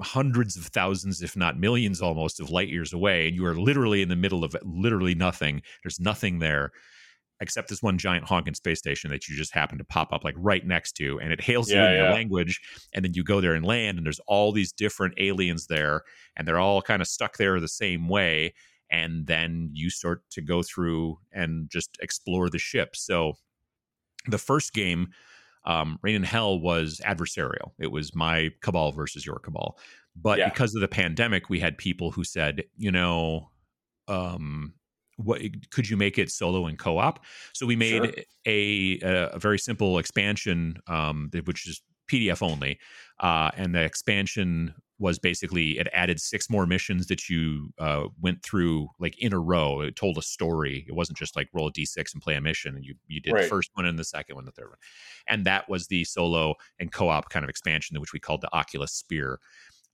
hundreds of thousands, if not millions almost, of light years away. And you are literally in the middle of literally nothing. There's nothing there except this one giant honking space station that you just happen to pop up like right next to and it hails yeah, you in yeah. your language and then you go there and land and there's all these different aliens there and they're all kind of stuck there the same way and then you start to go through and just explore the ship so the first game um, Reign in Hell was adversarial. It was my cabal versus your cabal. But yeah. because of the pandemic, we had people who said, you know, um, what could you make it solo and co-op? So we made sure. a, a, a very simple expansion, um, which is PDF only, uh, and the expansion was basically it added six more missions that you uh, went through like in a row. It told a story. It wasn't just like roll a d6 and play a mission. And you you did right. the first one and the second one, the third one, and that was the solo and co-op kind of expansion, which we called the Oculus Spear.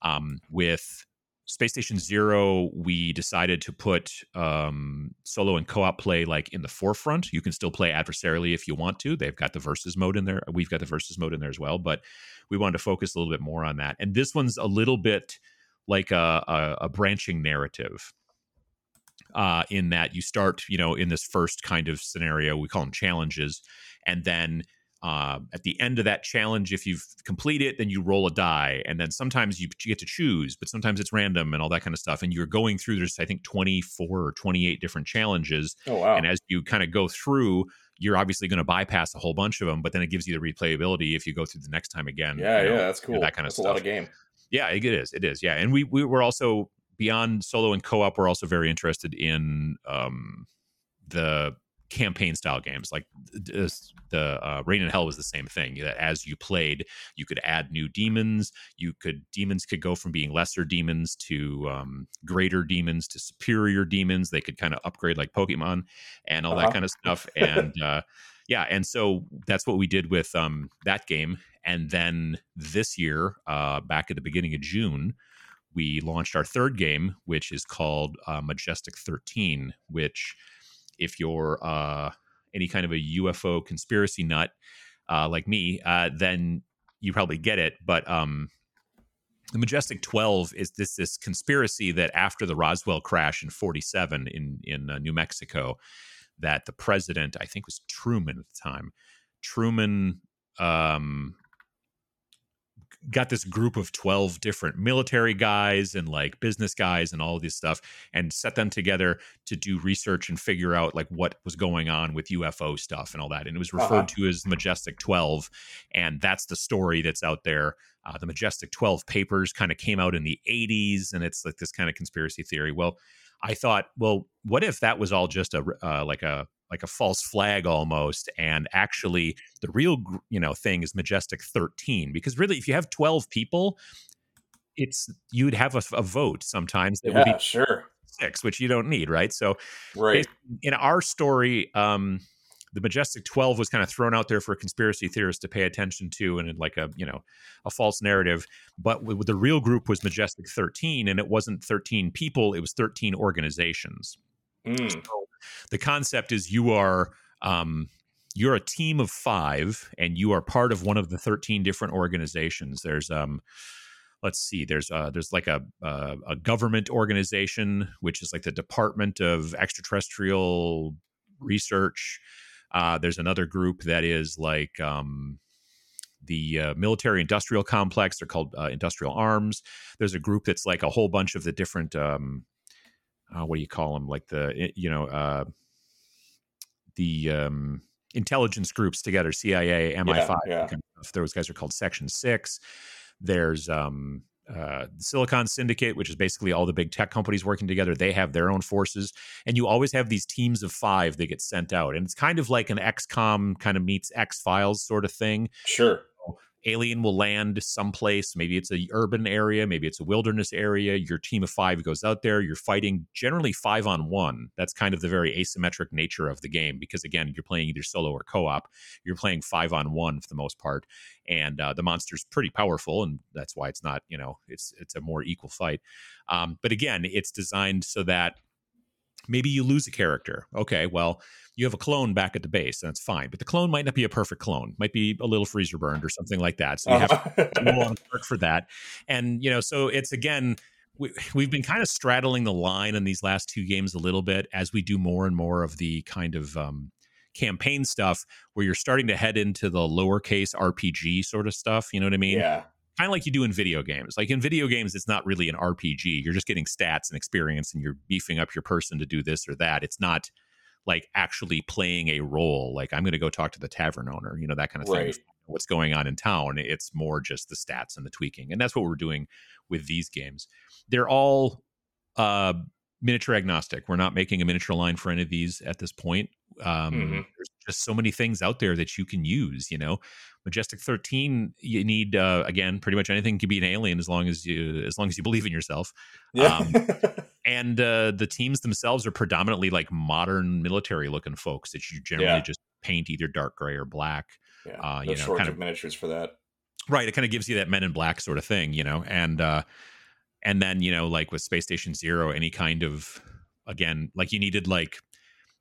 Um, with Space Station Zero, we decided to put um, solo and co-op play like in the forefront. You can still play adversarially if you want to. They've got the versus mode in there. We've got the versus mode in there as well, but we wanted to focus a little bit more on that. And this one's a little bit like a, a, a branching narrative. Uh, in that you start, you know, in this first kind of scenario, we call them challenges, and then uh, at the end of that challenge, if you've completed it, then you roll a die, and then sometimes you, you, get to choose, but sometimes it's random and all that kind of stuff. And you're going through there's I think 24 or 28 different challenges. Oh wow! And as you kind of go through, you're obviously going to bypass a whole bunch of them, but then it gives you the replayability if you go through the next time again. Yeah, you know, yeah, that's cool. You know, that kind that's of stuff. a lot of game. Yeah, it is. It is. Yeah, and we we were also beyond solo and co-op. We're also very interested in um, the campaign style games like this, the uh, Reign in Hell was the same thing that as you played you could add new demons you could demons could go from being lesser demons to um, greater demons to superior demons they could kind of upgrade like pokemon and all uh-huh. that kind of stuff <laughs> and uh, yeah and so that's what we did with um, that game and then this year uh, back at the beginning of june we launched our third game which is called uh, majestic 13 which if you're uh, any kind of a UFO conspiracy nut uh, like me, uh, then you probably get it. But um, the Majestic 12 is this this conspiracy that after the Roswell crash in 47 in in uh, New Mexico that the president I think was Truman at the time Truman um got this group of 12 different military guys and like business guys and all of this stuff and set them together to do research and figure out like what was going on with UFO stuff and all that. And it was referred uh-huh. to as Majestic 12. And that's the story that's out there. Uh, the Majestic 12 papers kind of came out in the 80s and it's like this kind of conspiracy theory. Well, I thought, well, what if that was all just a uh, like a like a false flag almost and actually the real you know thing is majestic 13 because really if you have 12 people it's you'd have a, a vote sometimes that yeah, would be sure. six which you don't need right? So right. in our story um the majestic 12 was kind of thrown out there for conspiracy theorists to pay attention to and like a you know a false narrative but with, the real group was majestic 13 and it wasn't 13 people it was 13 organizations. Mm. so the concept is you are um, you're a team of five and you are part of one of the 13 different organizations. There's um let's see there's uh there's like a uh, a government organization which is like the department of extraterrestrial research. Uh there's another group that is like um the uh, military industrial complex. They're called uh, industrial arms. There's a group that's like a whole bunch of the different um uh, what do you call them? Like the eh, you know uh, the um, intelligence groups together, CIA, MI5. Yeah, yeah. Kind of Those guys are called Section Six. There's um, uh, the Silicon Syndicate, which is basically all the big tech companies working together. They have their own forces, and you always have these teams of five that get sent out, and it's kind of like an XCOM kind of meets X Files sort of thing. Sure alien will land someplace maybe it's a urban area maybe it's a wilderness area your team of five goes out there you're fighting generally five on one. That's kind of the very asymmetric nature of the game because again you're playing either solo or co-op. You're playing five on one for the most part and uh, the monster's pretty powerful and that's why it's not you know it's it's a more equal fight. Um, but again it's designed so that maybe you lose a character okay well you have a clone back at the base, and that's fine. But the clone might not be a perfect clone; might be a little freezer burned or something like that. So you have to work <laughs> for that. And you know, so it's again. We, we've been kind of straddling the line in these last two games a little bit as we do more and more of the kind of um, campaign stuff where you're starting to head into the lowercase RPG sort of stuff. You know what I mean? Yeah kind of like you do in video games. Like in video games, it's not really an RPG. You're just getting stats and experience, and you're beefing up your person to do this or that. It's not like actually playing a role like i'm going to go talk to the tavern owner you know that kind of right. thing what's going on in town it's more just the stats and the tweaking and that's what we're doing with these games they're all uh miniature agnostic we're not making a miniature line for any of these at this point um mm-hmm. there's just so many things out there that you can use you know majestic 13 you need uh again pretty much anything can be an alien as long as you as long as you believe in yourself yeah. um <laughs> and uh, the teams themselves are predominantly like modern military looking folks that you generally yeah. just paint either dark gray or black. Yeah, uh, you know, kind of miniatures for that. Right, it kind of gives you that Men in Black sort of thing, you know, and uh, and then you know, like with Space Station Zero, any kind of again, like you needed like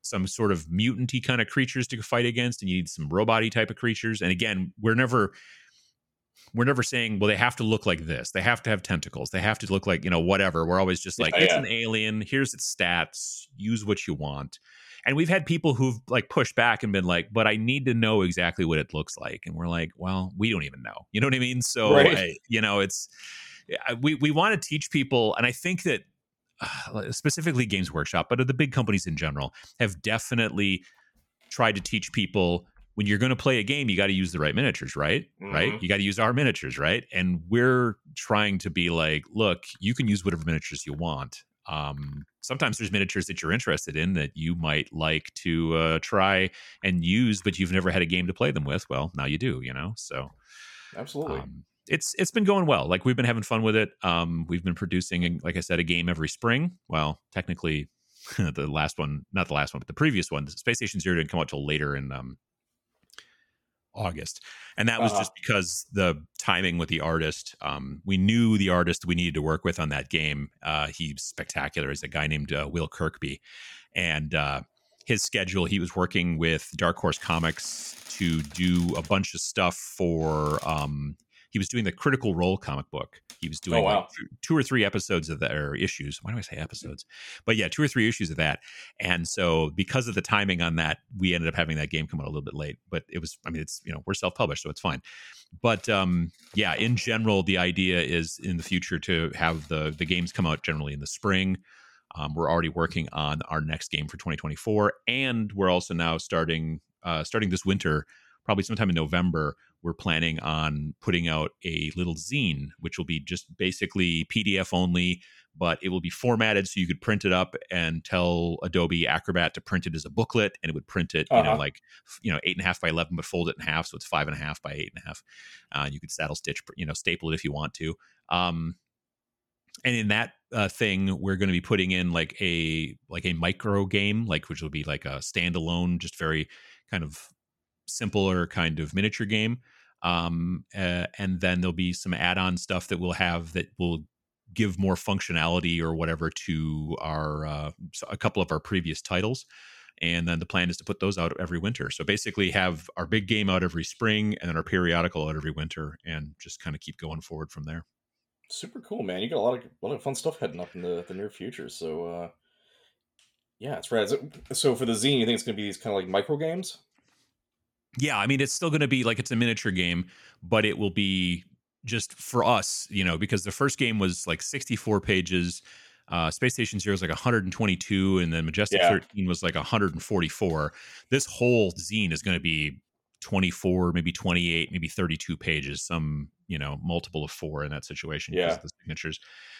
some sort of mutanty kind of creatures to fight against, and you need some roboty type of creatures. And again, we're never we're never saying, well, they have to look like this. They have to have tentacles. They have to look like, you know, whatever. We're always just like, yeah, it's yeah. an alien. Here's its stats. Use what you want. And we've had people who've like pushed back and been like, but I need to know exactly what it looks like. And we're like, well, we don't even know. You know what I mean? So, right. I, you know, it's, we, we want to teach people. And I think that <sighs> specifically Games Workshop, but the big companies in general have definitely tried to teach people when you're going to play a game, you got to use the right miniatures, right? Mm-hmm. Right? You got to use our miniatures, right? And we're trying to be like, look, you can use whatever miniatures you want. Um, sometimes there's miniatures that you're interested in that you might like to uh, try and use, but you've never had a game to play them with. Well, now you do, you know. So, absolutely. Um, it's it's been going well. Like we've been having fun with it. Um, we've been producing, like I said, a game every spring. Well, technically, <laughs> the last one, not the last one, but the previous one, Space Station Zero didn't come out till later in um, August. And that was uh-huh. just because the timing with the artist. Um, we knew the artist we needed to work with on that game. Uh, he's spectacular. He's a guy named uh, Will Kirkby. And uh, his schedule, he was working with Dark Horse Comics to do a bunch of stuff for. Um, he was doing the Critical Role comic book. He was doing oh, wow. like two or three episodes of that or issues. Why do I say episodes? But yeah, two or three issues of that. And so because of the timing on that, we ended up having that game come out a little bit late. But it was, I mean, it's you know we're self published, so it's fine. But um, yeah, in general, the idea is in the future to have the the games come out generally in the spring. Um, we're already working on our next game for 2024, and we're also now starting uh, starting this winter, probably sometime in November. We're planning on putting out a little zine, which will be just basically PDF only, but it will be formatted so you could print it up and tell Adobe Acrobat to print it as a booklet, and it would print it, you uh-huh. know, like you know, eight and a half by eleven, but fold it in half, so it's five and a half by eight and a half. Uh, you could saddle stitch, you know, staple it if you want to. Um, and in that uh, thing we're going to be putting in like a like a micro game like which will be like a standalone just very kind of simpler kind of miniature game um uh, and then there'll be some add-on stuff that we'll have that will give more functionality or whatever to our uh, a couple of our previous titles and then the plan is to put those out every winter so basically have our big game out every spring and then our periodical out every winter and just kind of keep going forward from there Super cool, man. You got a lot of a lot of fun stuff heading up in the, the near future. So uh yeah, it's rad. So for the zine, you think it's gonna be these kind of like micro games? Yeah, I mean it's still gonna be like it's a miniature game, but it will be just for us, you know, because the first game was like 64 pages. Uh, Space Station Zero is like 122, and then Majestic yeah. 13 was like 144. This whole zine is going to be 24, maybe 28, maybe 32 pages, some you know multiple of four in that situation yeah the signatures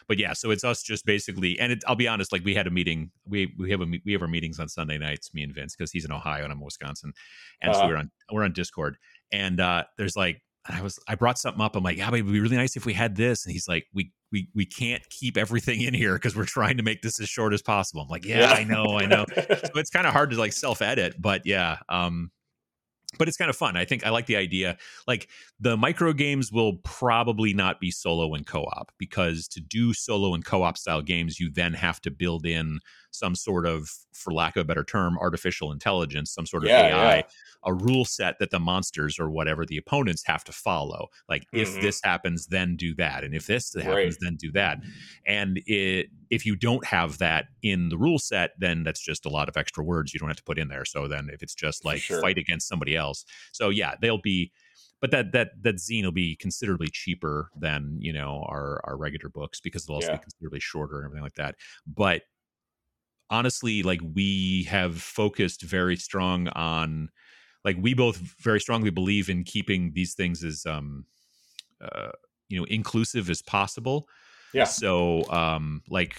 but yeah so it's us just basically and it, i'll be honest like we had a meeting we we have a we have our meetings on sunday nights me and vince because he's in ohio and i'm in wisconsin and uh-huh. so we're on we're on discord and uh there's like I was I brought something up. I'm like, yeah, but it'd be really nice if we had this. And he's like, we we we can't keep everything in here because we're trying to make this as short as possible. I'm like, yeah, yeah. I know, I know. so it's kind of hard to like self edit, but yeah, um, but it's kind of fun. I think I like the idea. Like the micro games will probably not be solo and co-op because to do solo and co-op style games, you then have to build in some sort of, for lack of a better term, artificial intelligence, some sort of yeah, AI, yeah. a rule set that the monsters or whatever the opponents have to follow. Like mm-hmm. if this happens, then do that, and if this happens, right. then do that. And it, if you don't have that in the rule set, then that's just a lot of extra words you don't have to put in there. So then if it's just like sure. fight against somebody else, so yeah, they'll be but that that that zine will be considerably cheaper than you know our our regular books because it'll also yeah. be considerably shorter and everything like that. But honestly, like we have focused very strong on, like we both very strongly believe in keeping these things as um, uh, you know inclusive as possible. Yeah. So um, like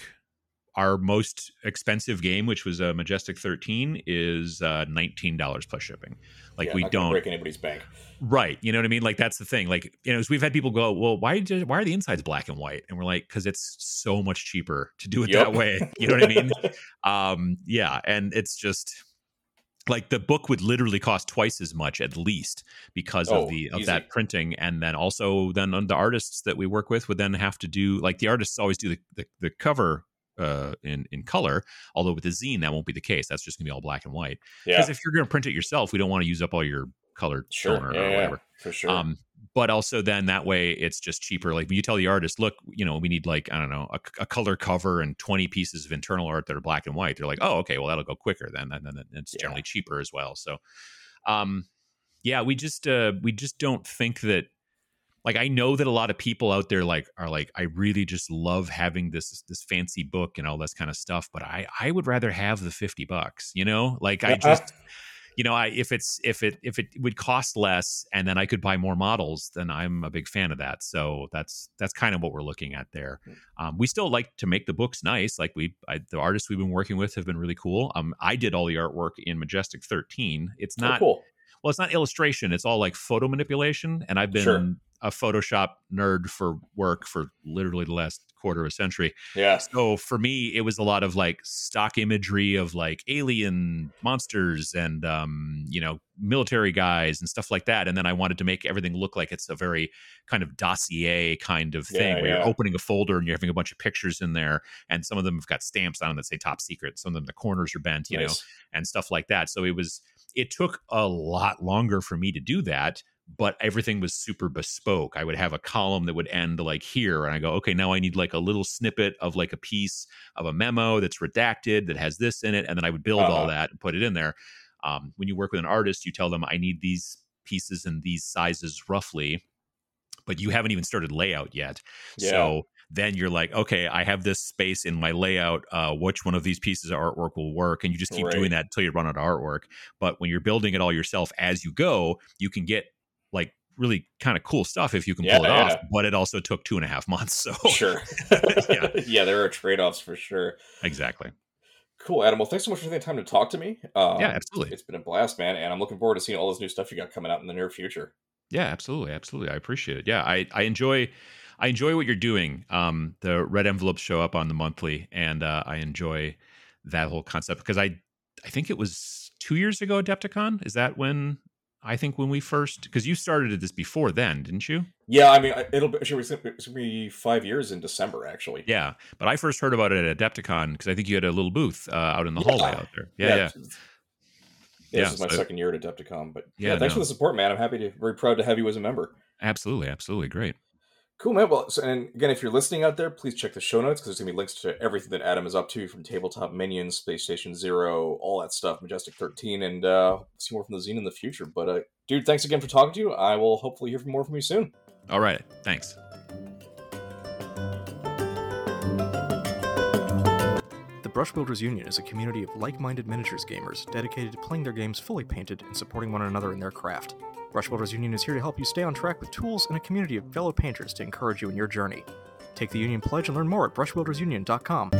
our most expensive game, which was a Majestic 13, is uh, $19 plus shipping. Like yeah, we don't break anybody's bank. Right. You know what I mean? Like that's the thing. Like, you know, we've had people go, well, why did, why are the insides black and white? And we're like, cause it's so much cheaper to do it yep. that way. <laughs> You know what I mean? <laughs> um, yeah. And it's just like the book would literally cost twice as much at least because oh, of the of easy. that printing and then also then the artists that we work with would then have to do like the artists always do the, the, the cover uh, in in color. Although with the zine, that won't be the case. That's just gonna be all black and white. Because yeah. if you're gonna print it yourself, we don't want to use up all your colored sure. toner yeah, or whatever. Yeah, for sure. Um, but also then that way it's just cheaper. Like when you tell the artist, look, you know, we need like I don't know a, a, color cover and twenty pieces of internal art that are black and white. They're like, oh, okay, well that'll go quicker then, and then it's generally cheaper as well. So, um, yeah, we just uh, we just don't think that like I know that a lot of people out there like are like I really just love having this this fancy book and all this kind of stuff, but I I would rather have the 50 bucks, you know? Like I just you know, I if it's if it if it would cost less and then I could buy more models, then I'm a big fan of that. So that's that's kind of what we're looking at there. Hmm. Um, we still like to make the books nice. Like we, I, the artists we've been working with have been really cool. Um, I did all the artwork in Majestic 13. It's oh, not oh, cool. Well, it's not illustration. It's all like photo manipulation, and I've been sure a Photoshop nerd for work for literally the last quarter of a century. Yeah. So for me, it was a lot of like stock imagery of like alien monsters and um, you know, military guys and stuff like that. And then I wanted to make everything look like it's a very kind of dossier kind of thing yeah, where yeah. you're opening a folder and you're having a bunch of pictures in there, and some of them have got stamps on them that say top secret. Some of them the corners are bent, you nice. know, and stuff like that. So it was it took a lot longer for me to do that but everything was super bespoke. I would have a column that would end like here, and I go, okay, now I need like a little snippet of like a piece of a memo that's redacted that has this in it, and then I would build uh-huh. all that and put it in there. Um, when you work with an artist, you tell them I need these pieces in these sizes roughly, but you haven't even started layout yet. Yeah. So then you're like, okay, I have this space in my layout. Uh, which one of these pieces of artwork will work? And you just keep right. doing that until you run out of artwork. But when you're building it all yourself as you go, you can get really kind of cool stuff if you can yeah, pull it yeah. off. But it also took two and a half months. So sure, <laughs> yeah, <laughs> yeah, there are trade offs for sure. Exactly. Cool, Adam. Well, thanks so much for taking the time to talk to me. Um, yeah, absolutely. It's been a blast, man, and I'm looking forward to seeing all this new stuff you got coming out in the near future. Yeah, absolutely, absolutely. I appreciate it. Yeah, I I enjoy I enjoy what you're doing. Um, the red envelopes show up on the monthly, and uh, I enjoy that whole concept because I I think it was two years ago Adepticon. Is that when I think when we first because you started this before then, didn't you? Yeah, I mean it'll be, it'll be five years in December actually. Yeah, but I first heard about it at Adepticon because I think you had a little booth uh, out in the yeah. hallway out there. Yeah, yeah. yeah. yeah this is my so, second year at Adepticon, but yeah, thanks no. for the support, man. I'm happy to, very proud to have you as a member. Absolutely, absolutely, great. Cool, man. Well, so, and again, if you're listening out there, please check the show notes because there's gonna be links to everything that Adam is up to, from Tabletop Minions, Space Station Zero, all that stuff, Majestic 13, and uh, see more from the zine in the future. But, uh, dude, thanks again for talking to you. I will hopefully hear from more from you soon. All right, thanks. The Brush Wielders Union is a community of like-minded miniatures gamers dedicated to playing their games fully painted and supporting one another in their craft. Brush Wielders Union is here to help you stay on track with tools and a community of fellow painters to encourage you in your journey. Take the Union Pledge and learn more at brushwieldersunion.com.